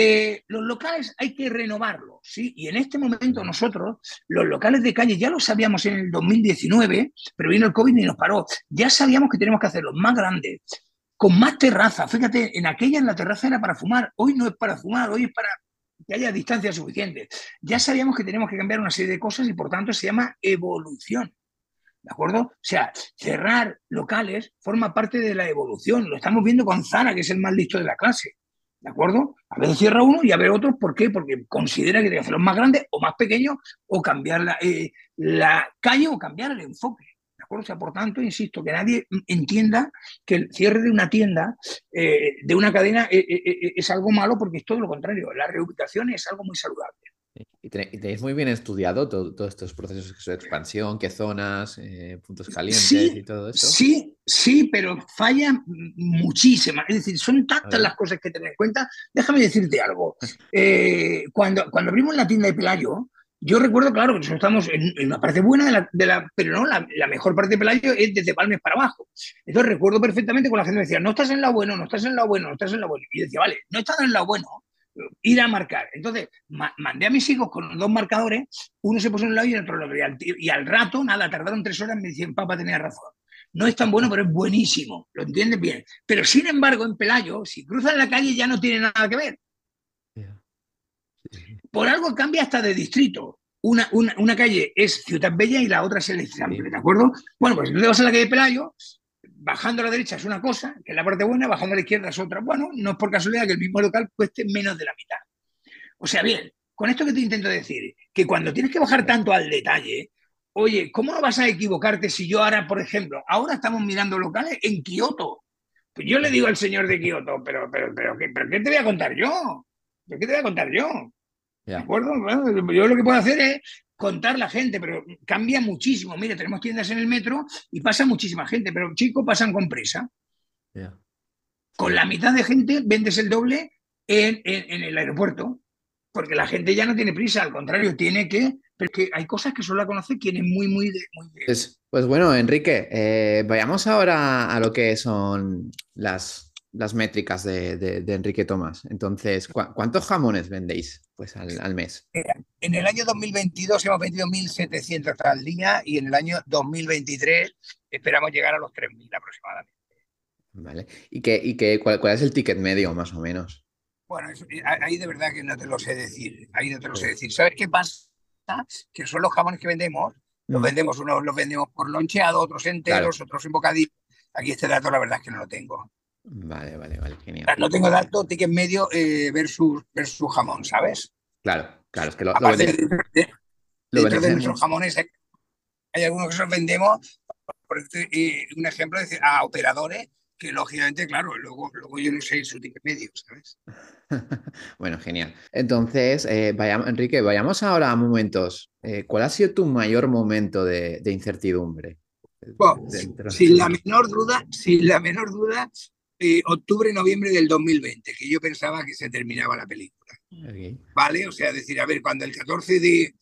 eh, los locales hay que renovarlos, ¿sí? Y en este momento nosotros, los locales de calle, ya lo sabíamos en el 2019, pero vino el COVID y nos paró. Ya sabíamos que tenemos que hacerlos más grandes, con más terraza. Fíjate, en aquella en la terraza era para fumar, hoy no es para fumar, hoy es para que haya distancia suficiente. Ya sabíamos que tenemos que cambiar una serie de cosas y por tanto se llama evolución. ¿De acuerdo? O sea, cerrar locales forma parte de la evolución. Lo estamos viendo con Zara, que es el más listo de la clase. ¿De acuerdo? A veces cierra uno y a ver otros. ¿Por qué? Porque considera que tiene que hacerlos más grandes o más pequeños o cambiar la, eh, la calle o cambiar el enfoque. O sea, por tanto, insisto, que nadie entienda que el cierre de una tienda, eh, de una cadena, eh, eh, es algo malo porque es todo lo contrario. La reubicación es algo muy saludable. Y tenéis muy bien estudiado todos estos procesos de expansión, qué zonas, puntos calientes y todo eso. Sí, sí, pero falla muchísimas. Es decir, son tantas las cosas que tener en cuenta. Déjame decirte algo. cuando, cuando abrimos la tienda de Pelayo, yo recuerdo, claro, que nosotros estamos en, una parte buena de la, pero no, la, mejor parte de Pelayo es desde Palmes para abajo. Entonces recuerdo perfectamente cuando la gente me decía, no estás en la bueno, no estás en la bueno, no estás en la bueno. Y yo decía, vale, no estás en la bueno, ir a marcar. Entonces mandé a mis hijos con dos marcadores, uno se puso en un lado y el otro en el otro. Y al, rato, nada, tardaron tres horas, me decían, papá tenía razón. No es tan bueno, pero es buenísimo. Lo entiendes bien. Pero sin embargo, en Pelayo, si cruzan la calle ya no tiene nada que ver por algo cambia hasta de distrito. Una, una, calle es Ciudad Bella y la otra es el Extrample, ¿de acuerdo? Bueno, pues si tú te vas a la calle Pelayo, bajando a la derecha es una cosa, que es la parte buena, bajando a la izquierda es otra. Bueno, no es por casualidad que el mismo local cueste menos de la mitad. O sea, bien, con esto que te intento decir, que cuando tienes que bajar tanto al detalle, oye, ¿cómo no vas a equivocarte si yo ahora, por ejemplo, ahora estamos mirando locales en Kioto? Pues yo le digo al señor de Kioto, pero, pero, pero, ¿qué, pero ¿qué te voy a contar yo? ¿Qué te voy a contar yo? ¿De acuerdo? yo lo que puedo hacer es contar la gente, pero cambia muchísimo. Mira, tenemos tiendas en el metro y pasa muchísima gente, pero chicos pasan con prisa. Con la mitad de gente vendes el doble en, el aeropuerto, porque la gente ya no tiene prisa, al contrario, tiene que... Pero que hay cosas que solo la conoce quien es muy, muy... muy pues, pues, bueno, Enrique, eh, vayamos ahora a lo que son las las métricas de, Enrique Tomás. Entonces, ¿cuántos jamones vendéis pues, al, mes? En el año 2022 hemos vendido 1.700 al día y en el año 2023 esperamos llegar a los 3.000 aproximadamente. Vale. ¿Y, qué, y qué, cuál, es el ticket medio, más o menos? Bueno, eh, ahí de verdad que no te lo sé decir. Ahí no te lo sé decir. ¿Sabes qué pasa? Que son los jamones que vendemos. Los mm. vendemos, unos los vendemos por loncheado, otros enteros, otros en bocadillo. Aquí este dato la verdad es que no lo tengo. Vale, vale, vale, genial. No tengo dato ticket medio eh, versus, versus jamón, ¿sabes? Claro, claro, es que lo, lo, de, de nuestros jamones hay, algunos que los vendemos, por un ejemplo, a operadores que lógicamente, claro, luego, luego yo no sé su ticket medio, ¿sabes? bueno, genial. Entonces, eh, vayamos, Enrique, vayamos ahora a momentos. Eh, ¿Cuál ha sido tu mayor momento de, incertidumbre? sin la menor duda, sin la menor duda, eh, octubre, noviembre del 2020, que yo pensaba que se terminaba la película. ¿Vale? O sea, decir, a ver, cuando el 14 de,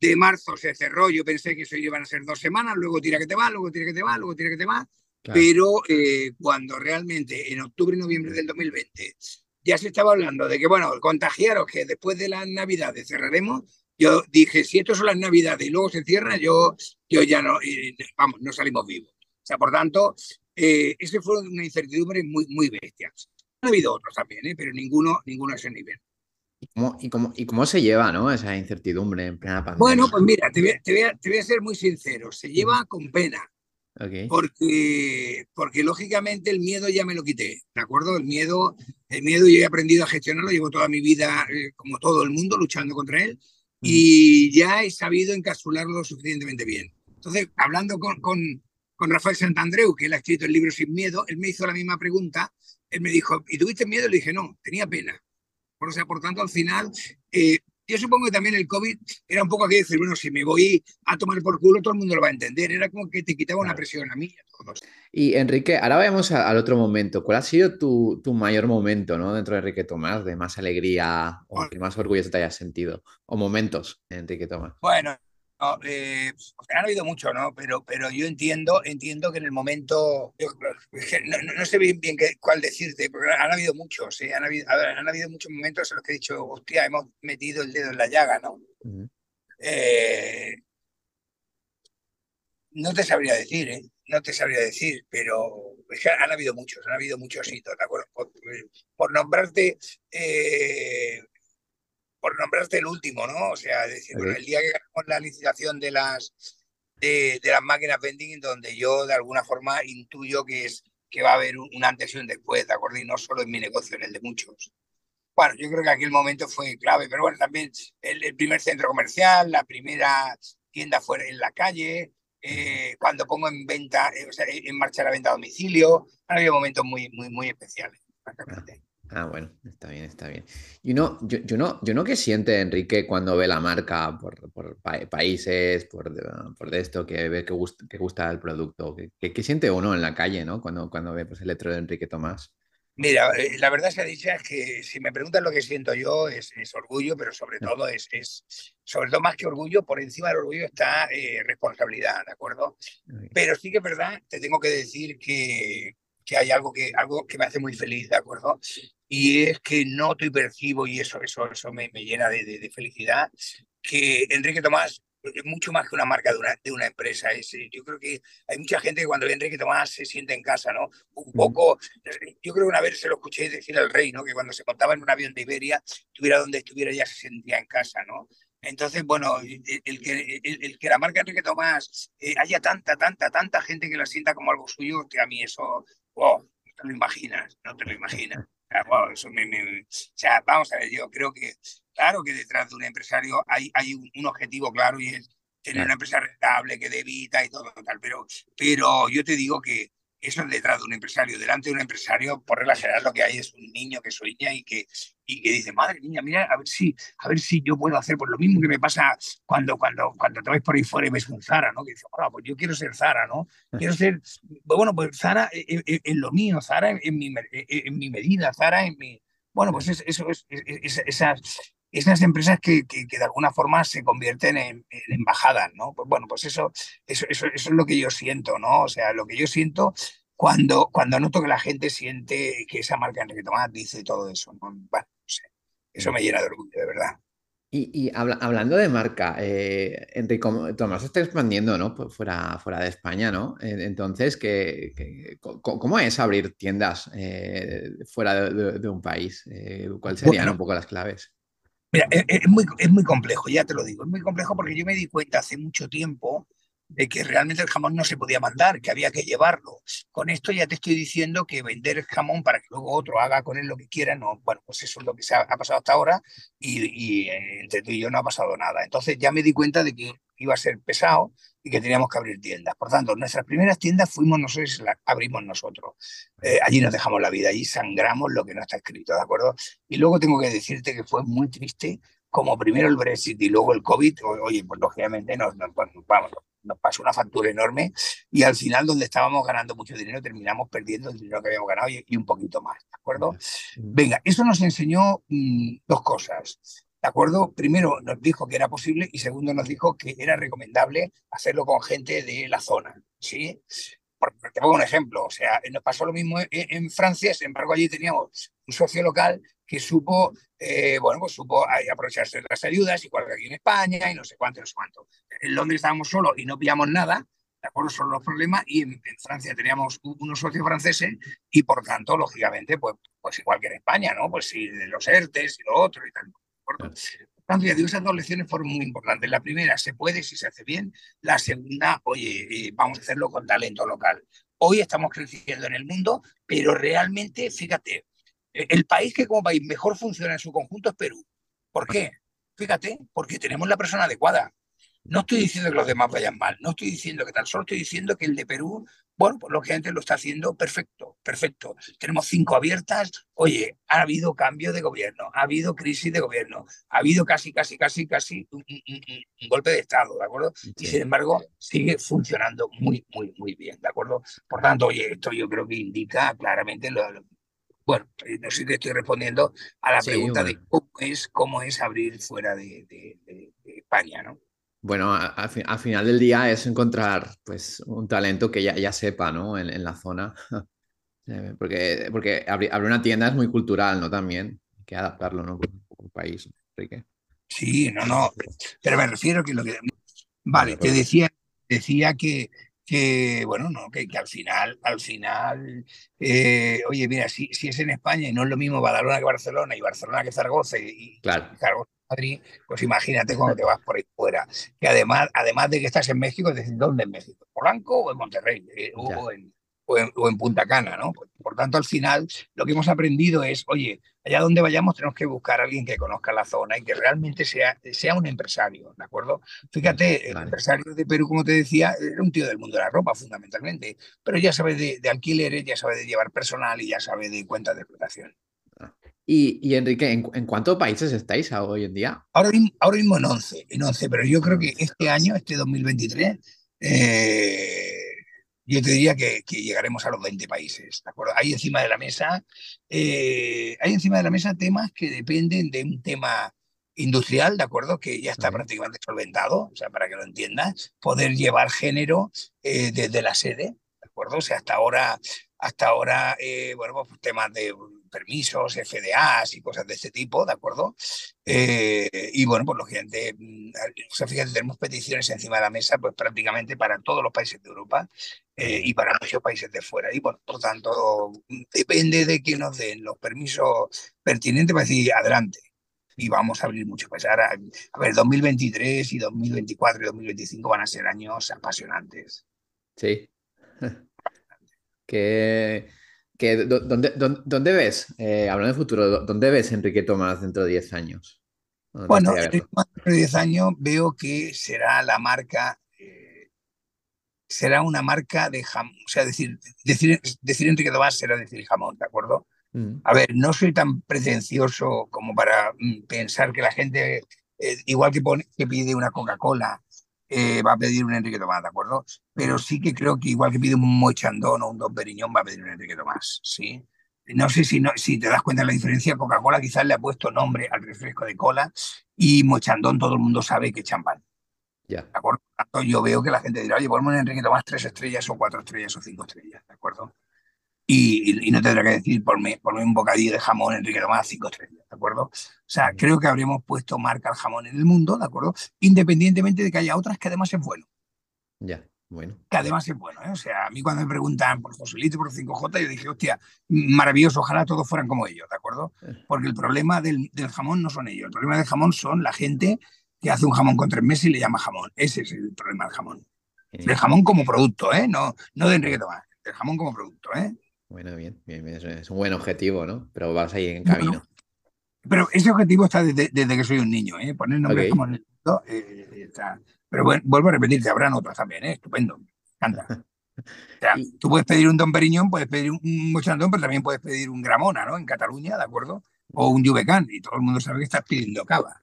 de marzo se cerró, yo pensé que eso iban a ser dos semanas, luego tira que te va, luego tira que te va, luego tira que te va. Pero eh, cuando realmente en octubre y noviembre del 2020 ya se estaba hablando de que, bueno, contagiaros que después de las navidades cerraremos, yo dije, si esto son las navidades y luego se cierra, yo, yo ya no, vamos, no salimos vivos. O sea, por tanto, eh, ese fue una incertidumbre muy, muy bestia. Ha habido otros también, ¿eh? pero ninguno, ninguno a ese nivel. ¿Y cómo, y, cómo, ¿Y cómo se lleva ¿no? esa incertidumbre en plena pandemia? Bueno, pues mira, te voy, te voy, a, te voy a ser muy sincero, se lleva con pena. Porque, porque lógicamente el miedo ya me lo quité, ¿de acuerdo? El miedo, el miedo yo he aprendido a gestionarlo, llevo toda mi vida, eh, como todo el mundo, luchando contra él y ya he sabido encapsularlo suficientemente bien. Entonces, hablando con, con, con Rafael Santandreu, que él ha escrito el libro Sin Miedo, él me hizo la misma pregunta, él me dijo, ¿y tuviste miedo? Le dije, no, tenía pena. O sea, por tanto, al final, eh, yo supongo que también el COVID era un poco de decir, bueno, si me voy a tomar por culo, todo el mundo lo va a entender. Era como que te quitaba una presión a mí y a todos. Y Enrique, ahora vayamos al otro momento. ¿Cuál ha sido tu, tu, mayor momento ¿no? dentro de Enrique Tomás, de más alegría o que más orgullo te hayas sentido? O momentos, Enrique Tomás. Bueno, no, eh, han habido mucho, ¿no? Pero, pero yo entiendo, entiendo que en el momento, no, sé bien, bien qué, cuál decirte, porque han habido muchos, ¿sí? han, habido, han habido muchos momentos en los que he dicho, hostia, hemos metido el dedo en la llaga, ¿no? eh, no te sabría decir, ¿eh? No te sabría decir, pero han habido muchos, han habido muchos hitos, ¿de acuerdo? Por, por nombrarte, eh, por nombrarte el último, ¿no? O sea, decir, el día que ganamos la licitación de las, de, las máquinas vending, donde yo de alguna forma intuyo que, es, que va a haber un, antes y un después, ¿de acuerdo? Y no solo en mi negocio, en el de muchos. Bueno, yo creo que aquel momento fue clave, pero bueno, también el, primer centro comercial, la primera tienda fuera en la calle, eh, cuando pongo en venta, eh, o sea, en marcha la venta a domicilio, han habido momentos muy, muy, muy especiales. Ah, bueno, está bien, está bien. Y uno, yo, yo, no, yo no que siente Enrique cuando ve la marca por, por países, por, por esto, que ve que gusta, que gusta el producto, que, que, siente uno en la calle, ¿no? Cuando, cuando ve pues, el letro de Enrique Tomás. Mira, eh, la verdad ha dicho es que si me preguntan lo que siento yo es, es orgullo, pero sobre todo es, es, sobre todo más que orgullo, por encima del orgullo está eh, responsabilidad, ¿de acuerdo? Pero sí que es verdad, te tengo que decir que, que hay algo que, algo que me hace muy feliz, ¿de acuerdo? Y es que noto y percibo, y eso, eso, eso me, me llena de, de, felicidad, que Enrique Tomás es mucho más que una marca de una, de una empresa. Es, yo creo que hay mucha gente que cuando ve Enrique Tomás se siente en casa, ¿no? Un poco, yo creo que una vez se lo escuché decir al rey, ¿no? Que cuando se montaba en un avión de Iberia, estuviera donde estuviera ya se sentía en casa, ¿no? Entonces, bueno, el, que, el, que la marca Enrique Tomás eh, haya tanta, tanta, tanta gente que la sienta como algo suyo, que a mí eso, wow, no te lo imaginas, no te lo imaginas. Wow, eso me, o sea, vamos a ver, yo creo que, claro que detrás de un empresario hay, hay un, un objetivo claro y es tener una empresa rentable que debita y todo tal, pero, pero yo te digo que, eso es detrás de un empresario. Delante de un empresario, por regla general, lo que hay es un niño que sueña y que, y que dice, madre mía, mira, a ver si, a ver si yo puedo hacer por lo mismo que me pasa cuando, cuando, cuando te ves por ahí fuera y ves un Zara, ¿no? Que dice, pues yo quiero ser Zara, ¿no? Quiero ser, bueno, pues Zara en, lo mío, Zara en, mi, en mi medida, Zara en mi... Bueno, pues eso es, esas, esas empresas que, que, de alguna forma se convierten en, embajadas, ¿no? Pues bueno, pues eso, eso, eso, eso, es lo que yo siento, ¿no? O sea, lo que yo siento cuando, cuando noto que la gente siente que esa marca Enrique Tomás dice todo eso. Bueno, no sé. Eso me llena de orgullo, de verdad. Y, hablando de marca, eh, Enrique Tomás está expandiendo, ¿no? Pues fuera, fuera de España, ¿no? Entonces, ¿qué, cómo es abrir tiendas eh, fuera de, un país? Eh, ¿Cuáles serían un poco las claves? Mira, es, muy, es muy complejo, ya te lo digo. Es muy complejo porque yo me di cuenta hace mucho tiempo de que realmente el jamón no se podía mandar, que había que llevarlo. Con esto ya te estoy diciendo que vender el jamón para que luego otro haga con él lo que quiera, no, bueno, pues eso es lo que se ha, pasado hasta ahora y, eh, entre tú y yo no ha pasado nada. Entonces ya me di cuenta de que iba a ser pesado y que teníamos que abrir tiendas. Por tanto, nuestras primeras tiendas fuimos nosotros y las abrimos nosotros. Eh, allí nos dejamos la vida, allí sangramos lo que no está escrito, ¿de acuerdo? Y luego tengo que decirte que fue muy triste como primero el Brexit y luego el COVID, oye, pues lógicamente nos, nos, vamos, nos pasó una factura enorme y al final donde estábamos ganando mucho dinero terminamos perdiendo el dinero que habíamos ganado y, un poquito más, ¿de acuerdo? Venga, eso nos enseñó mm, dos cosas, ¿de acuerdo? Primero nos dijo que era posible y segundo nos dijo que era recomendable hacerlo con gente de la zona, ¿sí? Te pongo un ejemplo, o sea, nos pasó lo mismo en, Francia, sin embargo allí teníamos un socio local que supo, eh, bueno, pues supo aprovecharse de las ayudas, igual que aquí en España y no sé cuánto, no sé cuánto. En Londres estábamos solos y no pillamos nada, ¿de acuerdo? Son los problemas y en, Francia teníamos unos socios franceses y por tanto, lógicamente, pues, pues igual que en España, ¿no? Pues de los ERTES y lo otro y tal. Digo, esas dos lecciones fueron muy importantes. La primera, se puede si se hace bien. La segunda, oye, eh, vamos a hacerlo con talento local. Hoy estamos creciendo en el mundo, pero realmente, fíjate, e, el país que como país mejor funciona en su conjunto es Perú. ¿Por qué? Fíjate, porque tenemos la persona adecuada. No estoy diciendo que los demás vayan mal, no estoy diciendo que tal, solo estoy diciendo que el de Perú, bueno, pues lógicamente lo está haciendo perfecto, perfecto. Tenemos cinco abiertas, oye, ha habido cambio de gobierno, ha habido crisis de gobierno, ha habido casi, casi, casi, casi un, golpe de Estado, ¿de acuerdo? Y sin embargo, sigue funcionando muy, muy, muy bien, ¿de acuerdo? Por tanto, oye, esto yo creo que indica claramente lo, bueno, eh, no sé si te estoy respondiendo a la pregunta de cómo es, cómo es abrir fuera de España, ¿no? Bueno, al final del día es encontrar pues, un talento que ya, ya sepa ¿no? en, la zona. Eh, porque, porque abrir, una tienda es muy cultural, ¿no? También hay que adaptarlo, ¿no? un país, Enrique. Sí, no, no. Pero me refiero que lo que. Vale, te decía, decía que, que bueno, no, que, que al final, al final, eh, oye, mira, si, si es en España y no es lo mismo Badalona que Barcelona y Barcelona que Zaragoza y, claro. Zaragoza Madrid, pues imagínate cuando te vas por ahí fuera. Que además, además de que estás en México, es decir, ¿dónde en México? ¿Polanco o en Monterrey? Eh, o, en, o, en, Punta Cana, ¿no? Por, tanto, al final, lo que hemos aprendido es, oye, allá donde vayamos tenemos que buscar a alguien que conozca la zona y que realmente sea, sea un empresario, ¿de acuerdo? Fíjate, el empresario de Perú, como te decía, era un tío del mundo de la ropa, fundamentalmente, pero ya sabe de, de alquileres, ya sabe de llevar personal y ya sabe de cuentas de explotación. Y, Enrique, ¿en, cuántos países estáis hoy en día? Ahora, ahora mismo en 11, en 11, pero yo creo que este año, este 2023, eh, yo te diría que, llegaremos a los 20 países, ¿de acuerdo? Hay encima de la mesa, eh, hay encima de la mesa temas que dependen de un tema industrial, ¿de acuerdo? Que ya está prácticamente solventado, o sea, para que lo entiendas, poder llevar género eh, desde la sede, ¿de acuerdo? O sea, hasta ahora, hasta ahora, bueno, pues temas de permisos, FDAs y cosas de este tipo, ¿de acuerdo? Eh, y bueno, pues lógicamente, mm, o sea, fíjate, tenemos peticiones encima de la mesa, pues prácticamente para todos los países de Europa eh, y para muchos países de fuera. Y bueno, por tanto, depende de que nos den los permisos pertinentes para decir adelante. Y vamos a abrir muchos países. Ahora, a ver, 2023 y 2024 y 2025 van a ser años apasionantes. Sí. que dónde, ves, eh, hablando de futuro, dónde ves Enrique Tomás dentro de 10 años? Bueno, dentro de 10 años veo que será la marca, eh, será una marca de jamón, o sea, decir, decir, decir Enrique Tomás será decir jamón, ¿de acuerdo? Mm. A ver, no soy tan pretencioso como para mm, pensar que la gente, eh, igual que, pone, que pide una Coca-Cola, eh, va a pedir un Enrique Tomás, ¿de acuerdo? Pero sí que creo que igual que pide un Mochandón o un Don Periñón, va a pedir un Enrique Tomás, ¿sí? No sé si, no, si te das cuenta de la diferencia, Coca-Cola quizás le ha puesto nombre al refresco de cola y Mochandón todo el mundo sabe que es champán. Ya. ¿De acuerdo? Yo veo que la gente dirá, oye, ponemos un Enrique Tomás tres estrellas o cuatro estrellas o cinco estrellas, ¿de acuerdo? Y, no tendrá que decir por por un bocadillo de jamón Enrique Tomás cinco estrellas, ¿de acuerdo? O sea, creo que habríamos puesto marca al jamón en el mundo, ¿de acuerdo? Independientemente de que haya otras que además es bueno. Ya, bueno. Que además es bueno, ¿eh? O sea, a mí cuando me preguntan por Joselito, por 5J, yo dije, hostia, maravilloso, ojalá todos fueran como ellos, ¿de acuerdo? Eh. Porque el problema del, del jamón no son ellos, el problema del jamón son la gente que hace un jamón con tres meses y le llama jamón. Ese es el problema del jamón. El jamón como producto, ¿eh? No, no de Enrique Tomás, el jamón como producto, ¿eh? Bueno, bien, bien, es un buen objetivo, ¿no? Pero vas ahí en camino. pero ese objetivo está desde, que soy un niño, ¿eh? Poner nombre como en el mundo, eh, está. Pero bueno, vuelvo a repetirte, habrán otras también, ¿eh? Estupendo, canta. O sea, tú puedes pedir un Don Periñón, puedes pedir un Mochandón, pero también puedes pedir un Gramona, ¿no? En Cataluña, ¿de acuerdo? O un Jubecán, y todo el mundo sabe que estás pidiendo cava.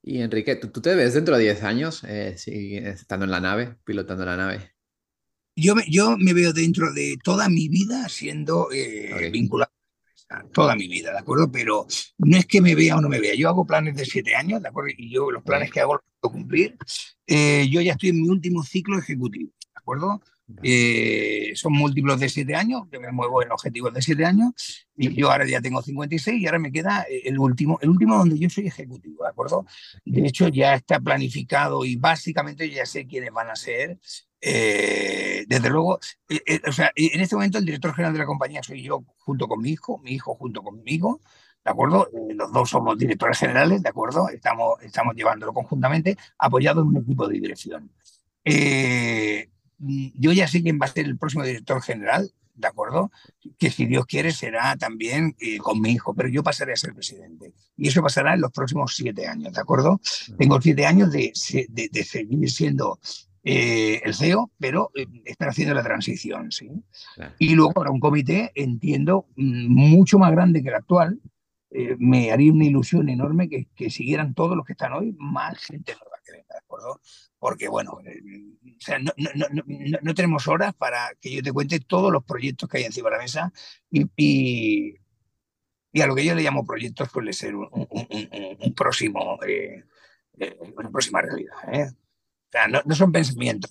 Y Enrique, ¿tú, te ves dentro de 10 años eh, estando en la nave, pilotando la nave? Yo me, yo me veo dentro de toda mi vida siendo eh, vinculado toda mi vida, ¿de acuerdo? Pero no es que me vea o no me vea. Yo hago planes de siete años, ¿de acuerdo? Y yo los planes que hago los puedo cumplir. Eh, yo ya estoy en mi último ciclo ejecutivo, ¿de acuerdo? Eh, son múltiplos de siete años, que me muevo en objetivos de siete años, y yo ahora ya tengo 56 y ahora me queda el último, el último donde yo soy ejecutivo, ¿de acuerdo? De hecho, ya está planificado y básicamente ya sé quiénes van a ser eh, desde luego, eh, eh, o sea, en este momento el director general de la compañía soy yo junto con mi hijo, mi hijo junto conmigo, ¿de acuerdo? los dos somos directores generales, ¿de acuerdo? Estamos, estamos llevándolo conjuntamente, apoyado en un equipo de dirección. Yo ya sé quién va a ser el próximo director general, ¿de acuerdo? Que si Dios quiere será también con mi hijo, pero yo pasaré a ser presidente. Y eso pasará en los próximos siete años, ¿de acuerdo? Tengo siete años de, de, de seguir siendo eh, el CEO, pero eh, están haciendo la transición, ¿sí? Y luego para un comité, entiendo, mm, mucho más grande que el actual, eh, me haría una ilusión enorme que, que, siguieran todos los que están hoy, más gente nueva que venga, ¿de Porque, bueno, o sea, no, no, no, no, tenemos horas para que yo te cuente todos los proyectos que hay encima de la mesa y, y, a lo que yo le llamo proyectos puede ser un, un, un, próximo, una próxima realidad, ¿eh? no, son pensamientos,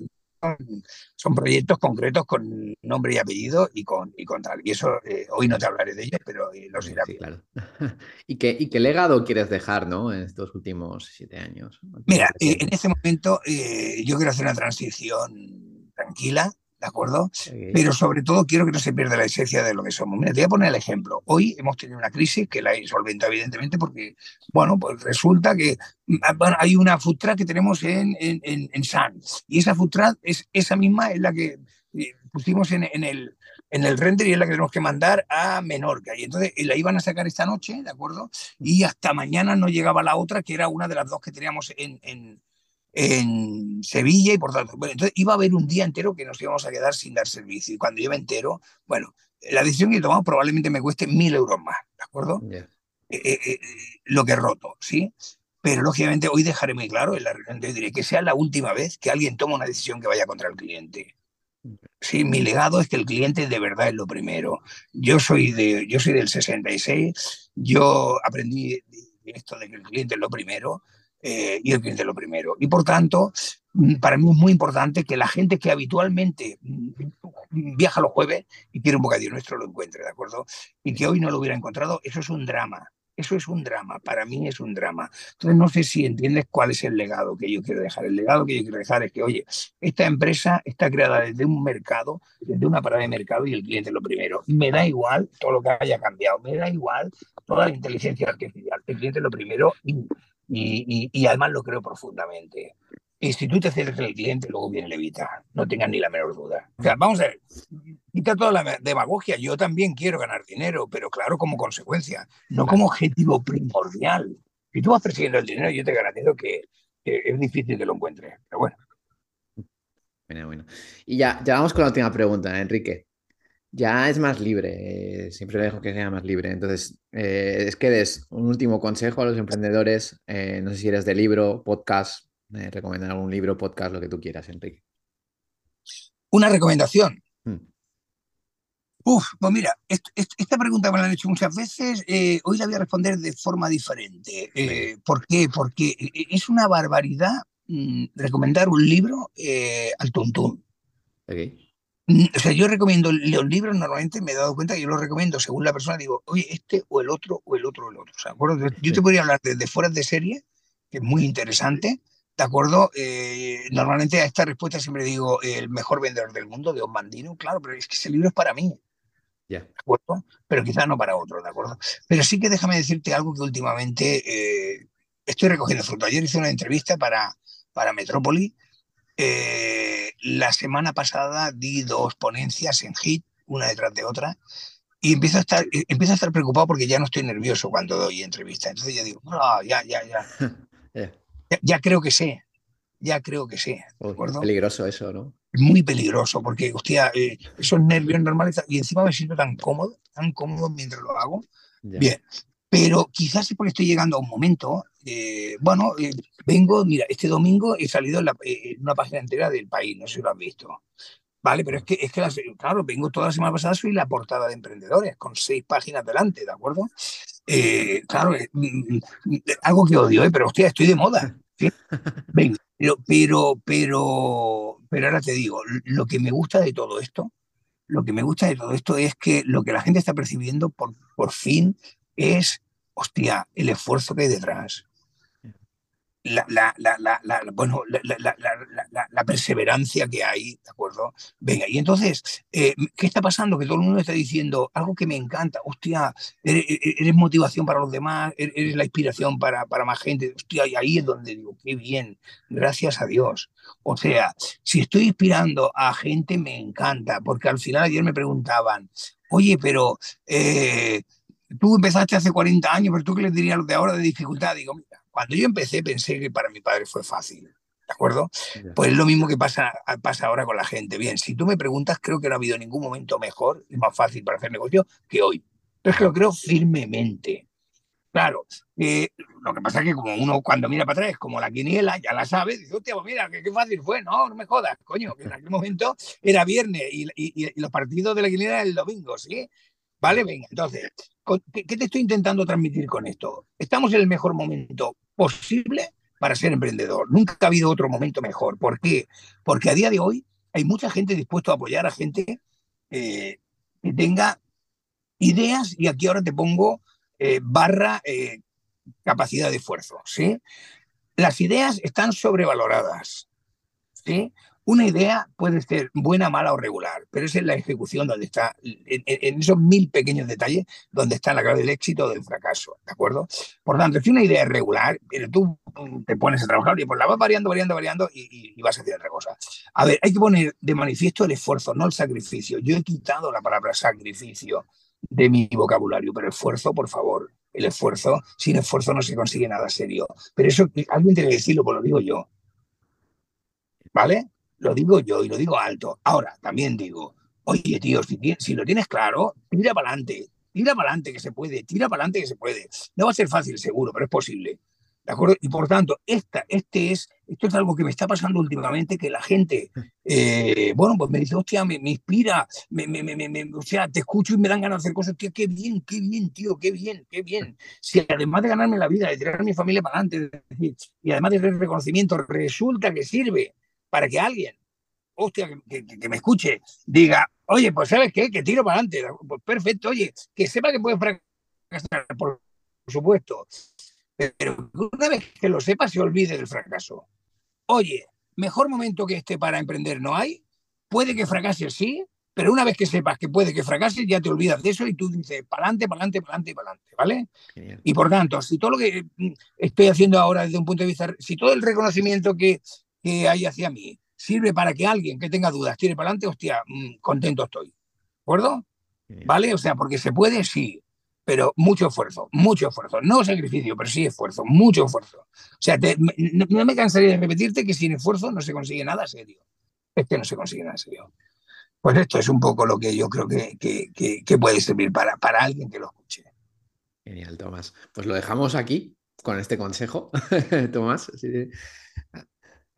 son, proyectos concretos con nombre y apellido y con, y con tal. Y eso eh, hoy no te hablaré de ellos, pero eh, los irá. claro. ¿Y, qué, ¿Y qué legado quieres dejar ¿no? en estos últimos siete años? Mira, eh, en este momento yo quiero hacer una transición tranquila, ¿de acuerdo? Pero sobre todo quiero que no se pierda la esencia de lo que somos. Mira, te voy a poner el ejemplo. Hoy hemos tenido una crisis que la he solventado evidentemente porque, bueno, pues resulta que ah, hay una food que tenemos en, en, en, San y esa food es esa misma es la que eh, pusimos en, en, el, en el render y es la que tenemos que mandar a Menorca. Y entonces la iban a sacar esta noche, ¿de acuerdo? Y hasta mañana no llegaba la otra, que era una de las dos que teníamos en, en, en Sevilla y por tanto, bueno, entonces iba a haber un día entero que nos íbamos a quedar sin dar servicio. Y cuando yo me entero, bueno, la decisión que he tomado probablemente me cueste mil euros más, ¿de acuerdo? Eh, eh, eh, lo que he roto, ¿sí? Pero lógicamente hoy dejaré muy claro en la reunión diré que sea la última vez que alguien toma una decisión que vaya contra el cliente. Sí, mi legado es que el cliente de verdad es lo primero. Yo soy, de, yo soy del 66, yo aprendí esto de que el cliente es lo primero, eh, y el cliente lo primero. Y por tanto, mm, para mí es muy importante que la gente que habitualmente mm, viaja los jueves y quiere un bocadillo nuestro lo encuentre, ¿de acuerdo? Y que hoy no lo hubiera encontrado, eso es un drama. Eso es un drama, para mí es un drama. Entonces no sé si entiendes cuál es el legado que yo quiero dejar. El legado que yo quiero dejar es que, oye, esta empresa está creada desde un mercado, desde una parada de mercado y el cliente es lo primero. Me da igual todo lo que haya cambiado, me da igual toda la inteligencia artificial. El cliente es lo primero y y, además lo creo profundamente. Y si tú te acercas al cliente, luego viene Levita. No tengas ni la menor duda. O sea, vamos a ver, quita toda la demagogia. Yo también quiero ganar dinero, pero claro, como consecuencia, no como objetivo primordial. Si tú vas persiguiendo el dinero, yo te garantizo que, es difícil que lo encuentres. Pero bueno. Bueno, bueno. Y ya, ya vamos con la última pregunta, Enrique ya es más libre, eh, siempre le dejo que sea más libre. Entonces, eh, es que des un último consejo a los emprendedores, eh, no sé si eres de libro, podcast, recomendar algún libro, podcast, lo que tú quieras, Enrique. Una recomendación. Hmm. Uf, pues mira, esta pregunta me la han hecho muchas veces, hoy la voy a responder de forma diferente. ¿Por qué? Porque es una barbaridad mm, recomendar un libro al tuntún. Okay Mm, o sea, yo recomiendo los libros, normalmente me he dado cuenta que yo los recomiendo según la persona, digo, oye, este o el otro, o el otro, o el otro. O sea, ¿acuerdo? Yo te podría hablar de, fuera de serie, que es muy interesante, ¿de acuerdo? Eh, normalmente a esta respuesta siempre digo, el mejor vendedor del mundo, de Osmandino, claro, pero es que ese libro es para mí. ¿De acuerdo? Pero quizás no para otro, ¿de acuerdo? Pero sí que déjame decirte algo que últimamente eh, estoy recogiendo fruto. Ayer hice una entrevista para, para Metrópoli. Eh, la semana pasada di dos ponencias en HIT, una detrás de otra, y empiezo a estar, eh, empiezo a estar preocupado porque ya no estoy nervioso cuando doy entrevista. Entonces ya digo, ah, ya, ya, ya. ya. creo que sé, ya creo que sé. peligroso eso, ¿no? muy peligroso, porque, hostia, eh, esos nervios normales, y encima me siento tan cómodo, tan cómodo mientras lo hago. Bien, pero quizás es porque estoy llegando a un momento, eh, bueno, eh, vengo, mira, este domingo he salido en, una página entera del país, no sé si lo has visto. Vale, pero es que, es que claro, vengo toda la semana pasada, soy la portada de emprendedores, con seis páginas delante, ¿de acuerdo? claro, mm, mm, algo que odio, pero hostia, estoy de moda. Pero, pero, pero, pero ahora te digo, lo que me gusta de todo esto, lo que me gusta de todo esto es que lo que la gente está percibiendo por, por fin es, hostia, el esfuerzo que hay detrás la, la, la, la bueno, la, perseverancia que hay, ¿de acuerdo? Venga, y entonces, eh, ¿qué está pasando? Que todo el mundo está diciendo algo que me encanta, hostia, eres, motivación para los demás, eres la inspiración para, para más gente, hostia, y ahí es donde digo, qué bien, gracias a Dios. O sea, si estoy inspirando a gente, me encanta, porque al final ayer me preguntaban, oye, pero... Eh, tú empezaste hace 40 años, pero tú qué les dirías los de ahora de dificultad? Digo, mira, cuando yo empecé pensé que para mi padre fue fácil, ¿de acuerdo? Pues es lo mismo que pasa, pasa ahora con la gente. Bien, si tú me preguntas, creo que no ha habido ningún momento mejor y más fácil para hacer negocio que hoy. Entonces lo creo firmemente. Claro, eh, lo que pasa es que como uno cuando mira para atrás, como la quiniela, ya la sabe, dice, hostia, pues mira, qué, fácil fue, no, no me jodas, coño, que en aquel momento era viernes y, y los partidos de la quiniela eran el domingo, ¿sí? Vale, venga, entonces, ¿qué te estoy intentando transmitir con esto? Estamos en el mejor momento posible para ser emprendedor. Nunca ha habido otro momento mejor. ¿Por qué? Porque a día de hoy hay mucha gente dispuesta a apoyar a gente eh, que tenga ideas, y aquí ahora te pongo eh, barra eh, capacidad de esfuerzo. ¿sí? Las ideas están sobrevaloradas. ¿sí? Una idea puede ser buena, mala o regular, pero es en la ejecución donde está, en, esos mil pequeños detalles, donde está la clave del éxito o del fracaso, ¿de acuerdo? Por tanto, si una idea es regular, pero tú te pones a trabajar y pues la vas variando, variando, variando y, vas a hacer otra cosa. A ver, hay que poner de manifiesto el esfuerzo, no el sacrificio. Yo he quitado la palabra sacrificio de mi vocabulario, pero esfuerzo, por favor, el esfuerzo, sin esfuerzo no se consigue nada serio. Pero eso alguien tiene que decirlo, pues lo digo yo. ¿Vale? Lo digo yo y lo digo alto. Ahora, también digo, oye, tío, si, lo tienes claro, tira para adelante, tira para adelante que se puede, tira para adelante que se puede. No va a ser fácil, seguro, pero es posible. ¿De acuerdo? Y por tanto, esta, este es, esto es algo que me está pasando últimamente, que la gente, eh, bueno, pues me dice, hostia, me, inspira, me, me, me, o sea, te escucho y me dan ganas de hacer cosas, tío, qué bien, qué bien, tío, qué bien, qué bien. Si además de ganarme la vida, de tirar a mi familia para adelante, y además de tener reconocimiento, resulta que sirve para que alguien, hostia, que, me escuche, diga, oye, pues ¿sabes qué? Que tiro para adelante. Pues perfecto, oye, que sepa que puede fracasar, por supuesto. Pero una vez que lo sepa, se olvide del fracaso. Oye, mejor momento que este para emprender no hay. Puede que fracase, sí, pero una vez que sepas que puede que fracase, ya te olvidas de eso y tú dices, para adelante, para adelante, para adelante, para adelante, ¿vale? Y por tanto, si todo lo que mm, estoy haciendo ahora desde un punto de vista, si todo el reconocimiento que, que hay hacia mí sirve para que alguien que tenga dudas tire para adelante, hostia, mm, contento estoy. ¿De acuerdo? ¿Vale? O sea, porque se puede, sí, pero mucho esfuerzo, mucho esfuerzo. No sacrificio, pero sí esfuerzo, mucho esfuerzo. O sea, no, me cansaría de repetirte que sin esfuerzo no se consigue nada serio. Es que no se consigue nada serio. Pues esto es un poco lo que yo creo que, que, puede servir para, para alguien que lo escuche. Genial, Tomás. Pues lo dejamos aquí con este consejo, Tomás.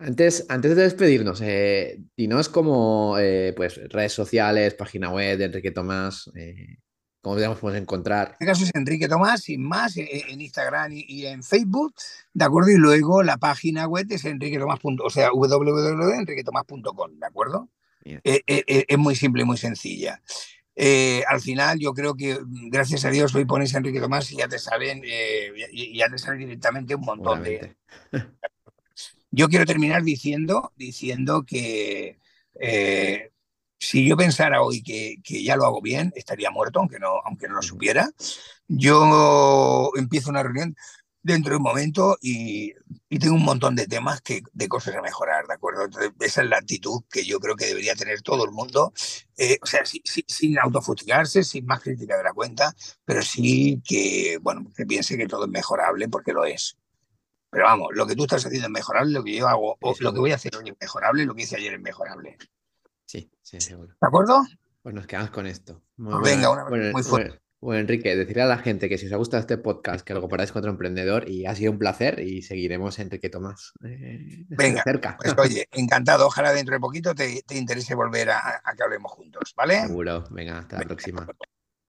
Antes, antes de despedirnos, eh, dinos como eh, pues, redes sociales, página web de Enrique Tomás, eh, cómo podemos encontrar. En este caso es Enrique Tomás, sin más, en Instagram y, en Facebook, ¿de acuerdo? Y luego la página web es enriquetomás. o sea, www.enriquetomás.com, ¿de acuerdo? es muy simple y muy sencilla. al final, yo creo que gracias a Dios hoy pones a Enrique Tomás y ya te salen, ya te sale directamente un montón de. Yo quiero terminar diciendo, diciendo que si yo pensara hoy que, ya lo hago bien, estaría muerto, aunque no, aunque no lo supiera. Yo empiezo una reunión dentro de un momento y, tengo un montón de temas que, de cosas a mejorar, ¿de acuerdo? Entonces, esa es la actitud que yo creo que debería tener todo el mundo, eh, o sea, sin autofustigarse, sin más crítica de la cuenta, pero sí que, bueno, que piense que todo es mejorable porque lo es. Pero vamos, lo que tú estás haciendo es mejorable, lo que yo hago, o lo que voy a hacer es mejorable, lo que hice ayer es mejorable. Sí, sí, seguro. ¿De acuerdo? Pues nos quedamos con esto. Muy Venga, una vez muy fuerte. Bueno, Enrique, decirle a la gente que si os ha gustado este podcast, que lo comparáis con otro emprendedor y ha sido un placer y seguiremos Enrique Tomás eh, Venga, cerca. Pues, oye, encantado. Ojalá dentro de poquito te, interese volver a, a, que hablemos juntos, ¿vale? Seguro. Venga, hasta la próxima.